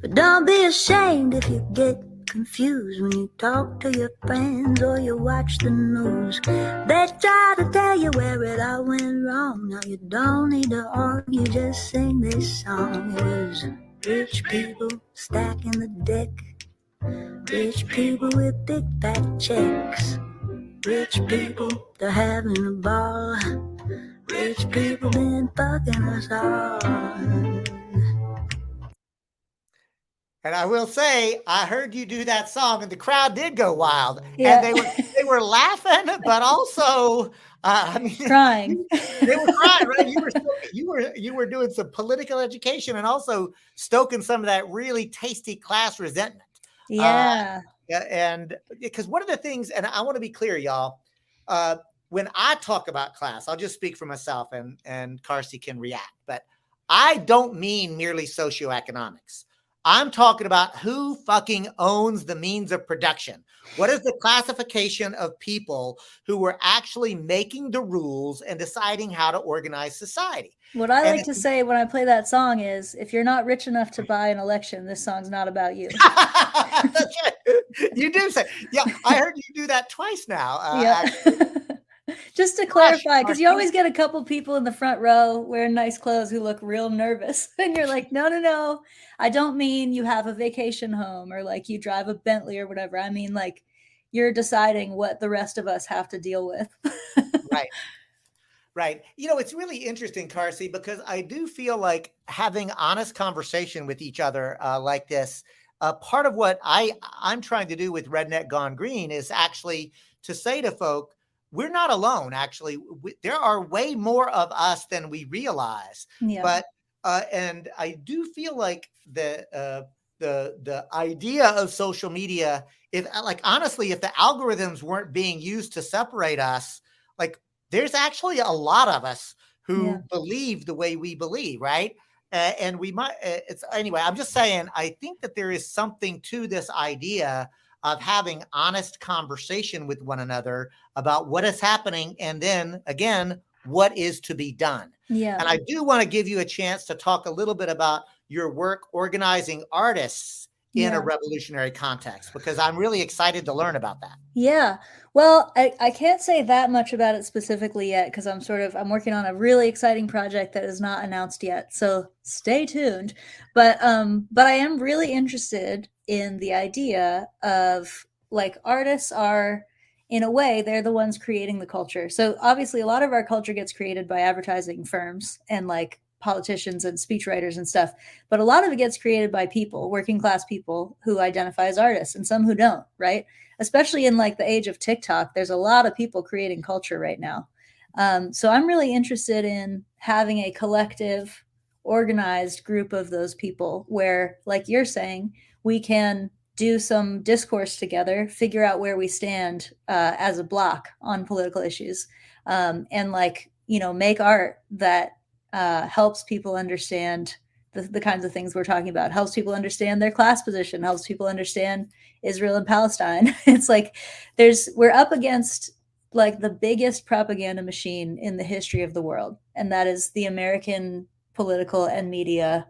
Speaker 8: But don't be ashamed if you get confused when you talk to your friends or you watch the news. They try to tell you where it all went wrong. Now you don't need to argue, just sing this song. It was rich people stacking the deck, rich people with big fat checks, rich people they're having a ball, rich people been fucking us all.
Speaker 1: And I will say, I heard you do that song, and the crowd did go wild,
Speaker 2: Yeah.
Speaker 1: and they were they were laughing, but also, uh, I mean,
Speaker 2: Crying.
Speaker 1: they were crying, right? You were you were you were doing some political education and also stoking some of that really tasty class resentment.
Speaker 2: Yeah.
Speaker 1: Yeah, and because one of the things, and I want to be clear, y'all, uh, when I talk about class, I'll just speak for myself, and and Carsie can react, but I don't mean merely socioeconomics. I'm talking about who fucking owns the means of production. What is the classification of people who were actually making the rules and deciding how to organize society?
Speaker 2: what I
Speaker 1: and
Speaker 2: like to say when I play that song is if you're not rich enough to buy an election, this song's not about you.
Speaker 1: That's. You do say, yeah. I heard you do that twice now. Uh,
Speaker 2: yeah. Just to clarify, because you always get a couple people in the front row wearing nice clothes who look real nervous. And you're like, no, no, no. I don't mean you have a vacation home or like you drive a Bentley or whatever. I mean, like, you're deciding what the rest of us have to deal with.
Speaker 1: right. Right. You know, it's really interesting, Carsie, because I do feel like having honest conversation with each other uh, like this. Uh, part of what I I'm trying to do with Redneck Gone Green is actually to say to folk, we're not alone. Actually, we, there are way more of us than we realize.
Speaker 2: Yeah.
Speaker 1: But uh, and I do feel like the uh, the the idea of social media, if like honestly, if the algorithms weren't being used to separate us, like there's actually a lot of us who
Speaker 2: Yeah.
Speaker 1: believe the way we believe, right? Uh, and we might. Uh, it's anyway. I'm just saying. I think that there is something to this idea of having honest conversation with one another about what is happening, and then again, what is to be done.
Speaker 2: yeah.
Speaker 1: And I do want to give you a chance to talk a little bit about your work organizing artists in
Speaker 2: Yeah.
Speaker 1: a revolutionary context because I'm really excited to learn about that.
Speaker 2: Yeah. Well, I, I can't say that much about it specifically yet because I'm sort of I'm working on a really exciting project that is not announced yet. So stay tuned. But um but I am really interested in the idea of like artists are in a way they're the ones creating the culture. So obviously a lot of our culture gets created by advertising firms and like politicians and speechwriters and stuff but a lot of it gets created by people working class people who identify as artists and some who don't right especially in like the age of tiktok there's a lot of people creating culture right now um, so i'm really interested in having a collective organized group of those people where like you're saying we can do some discourse together figure out where we stand uh, as a block on political issues um, and like you know make art that uh, helps people understand the, the kinds of things we're talking about helps people understand their class position helps people understand israel and palestine. It's like there's we're up against like the biggest propaganda machine in the history of the world and that is the american political and media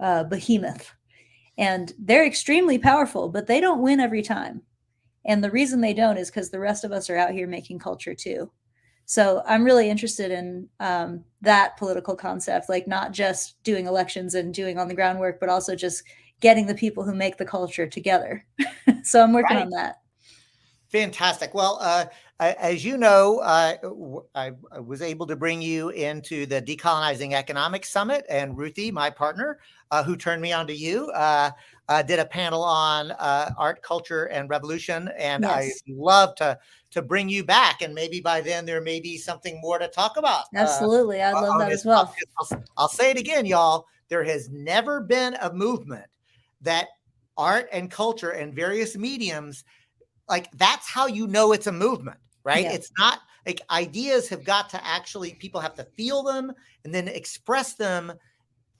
Speaker 2: uh, behemoth and they're extremely powerful but they don't win every time and the reason they don't is because the rest of us are out here making culture too so I'm really interested in um, that political concept, like not just doing elections and doing on the groundwork, but also just getting the people who make the culture together. so I'm working
Speaker 1: Right.
Speaker 2: on that.
Speaker 1: Fantastic. Well, uh, as you know, uh, I, I was able to bring you into the Decolonizing Economics Summit, and Ruthie, my partner, uh, who turned me on to you, uh, uh, did a panel on uh, art, culture, and revolution. And I love to to bring you back, and maybe by then there may be something more to talk about.
Speaker 2: Absolutely. I'd love that as well.
Speaker 1: I'll, I'll say it again, y'all. There has never been a movement that art and culture and various mediums, like that's how you know it's a movement, right?
Speaker 2: Yeah.
Speaker 1: It's not like ideas have got to actually, people have to feel them and then express them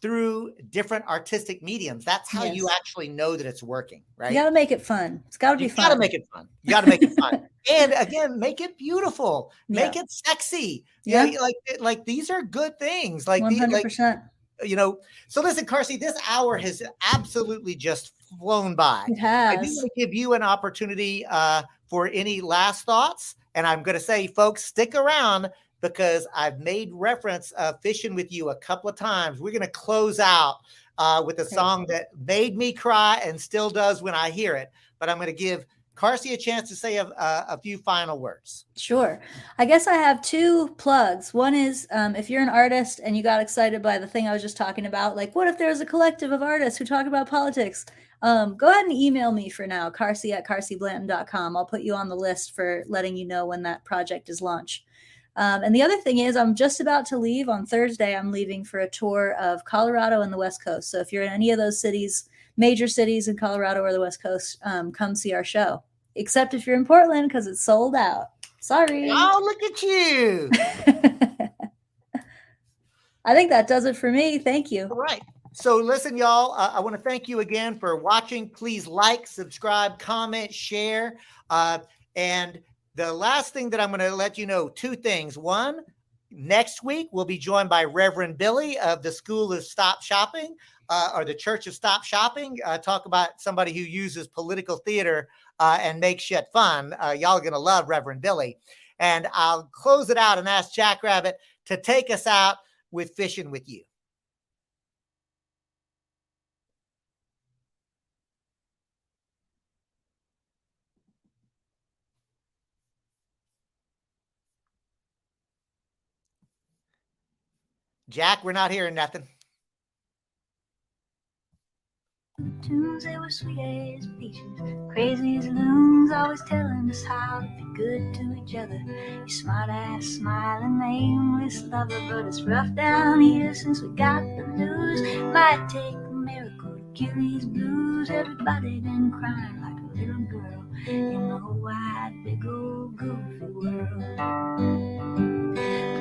Speaker 1: through different artistic mediums. That's how you actually know that it's working, right?
Speaker 2: You got to make it fun. It's got to be
Speaker 1: You
Speaker 2: fun.
Speaker 1: got to make it fun. You got to make it fun. and again, make it beautiful. Make
Speaker 2: Yeah.
Speaker 1: it sexy.
Speaker 2: Yeah.
Speaker 1: Like, like these are good things. Like,
Speaker 2: One
Speaker 1: the,
Speaker 2: hundred
Speaker 1: like
Speaker 2: percent.
Speaker 1: You know. So listen, Carsie, this hour has absolutely just flown by.
Speaker 2: It has.
Speaker 1: I do want to give you an opportunity uh, for any last thoughts, and I'm going to say, folks, stick around because I've made reference fishing with you a couple of times. We're going to close out uh, with a song that made me cry and still does when I hear it. But I'm going to give Carsie a chance to say a, a, a few final words.
Speaker 2: Sure. I guess I have two plugs. One is um, if you're an artist and you got excited by the thing I was just talking about, like what if there was a collective of artists who talk about politics? Um, go ahead and email me for now, carsie at carsieblanton.com. I'll put you on the list for letting you know when that project is launched. Um, and the other thing is, I'm just about to leave on Thursday. I'm leaving for a tour of Colorado and the West Coast. So if you're in any of those cities, major cities in Colorado or the West Coast, um, come see our show. Except if you're in Portland because it's sold out. Sorry.
Speaker 1: Oh, look at you.
Speaker 2: I think that does it for me. Thank you.
Speaker 1: All right. So, listen, y'all, uh, I want to thank you again for watching. Please like, subscribe, comment, share. Uh, and the last thing that I'm going to let you know two things. One, next week we'll be joined by Reverend Billy of the School of Stop Shopping uh, or the Church of Stop Shopping. Uh, talk about somebody who uses political theater uh, and makes shit fun. Uh, y'all to love Reverend Billy. And I'll close it out and ask Jackrabbit to take us out with fishing with you. Jack, we're not hearing nothing.
Speaker 8: Tunes, they were sweet as peaches. Crazy as loons, always telling us how to be good to each other. You smart ass, smiling, nameless lover, but it's rough down here since we got the news. Might take a miracle to cure these blues. Everybody been crying like a little girl in the whole wide, big old goofy world.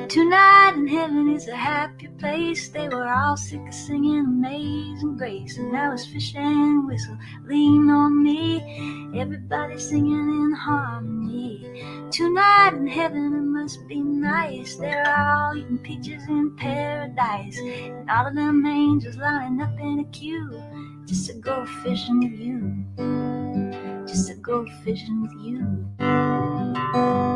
Speaker 8: Tonight in heaven is a happy place. They were all sick of singing Amazing Grace, and that was fish and whistle. Lean on me, everybody singing in harmony. Tonight in heaven it must be nice. They're all eating peaches in paradise, and all of them angels lining up in a queue just to go fishing with you, just to go fishing with you.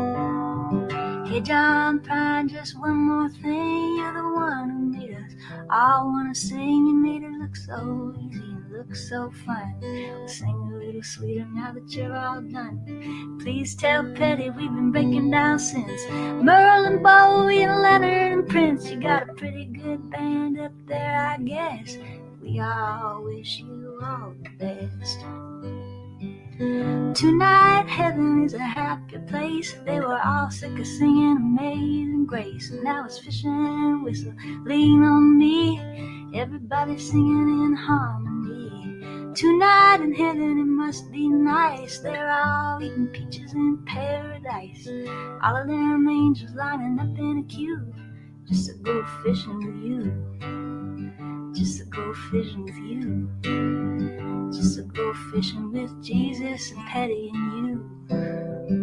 Speaker 8: Prine, just one more thing. You're the one who made us all wanna sing. You made it look so easy look so fun. We'll sing a little sweeter now that you're all done. Please tell Petty we've been breaking down since Merle and Bowie and Leonard and Prince. You got a pretty good band up there, I guess. We all wish you all the best. Tonight, heaven is a happy place. They were all sick of singing Amazing Grace. And now it's Fish and Whistle. Lean on me. Everybody singing in harmony. Tonight in heaven, it must be nice. They're all eating peaches in paradise. All of them angels lining up in a queue just to go fishing with you. Just to go fishing with you just to go fishing with Jesus and Petty and you.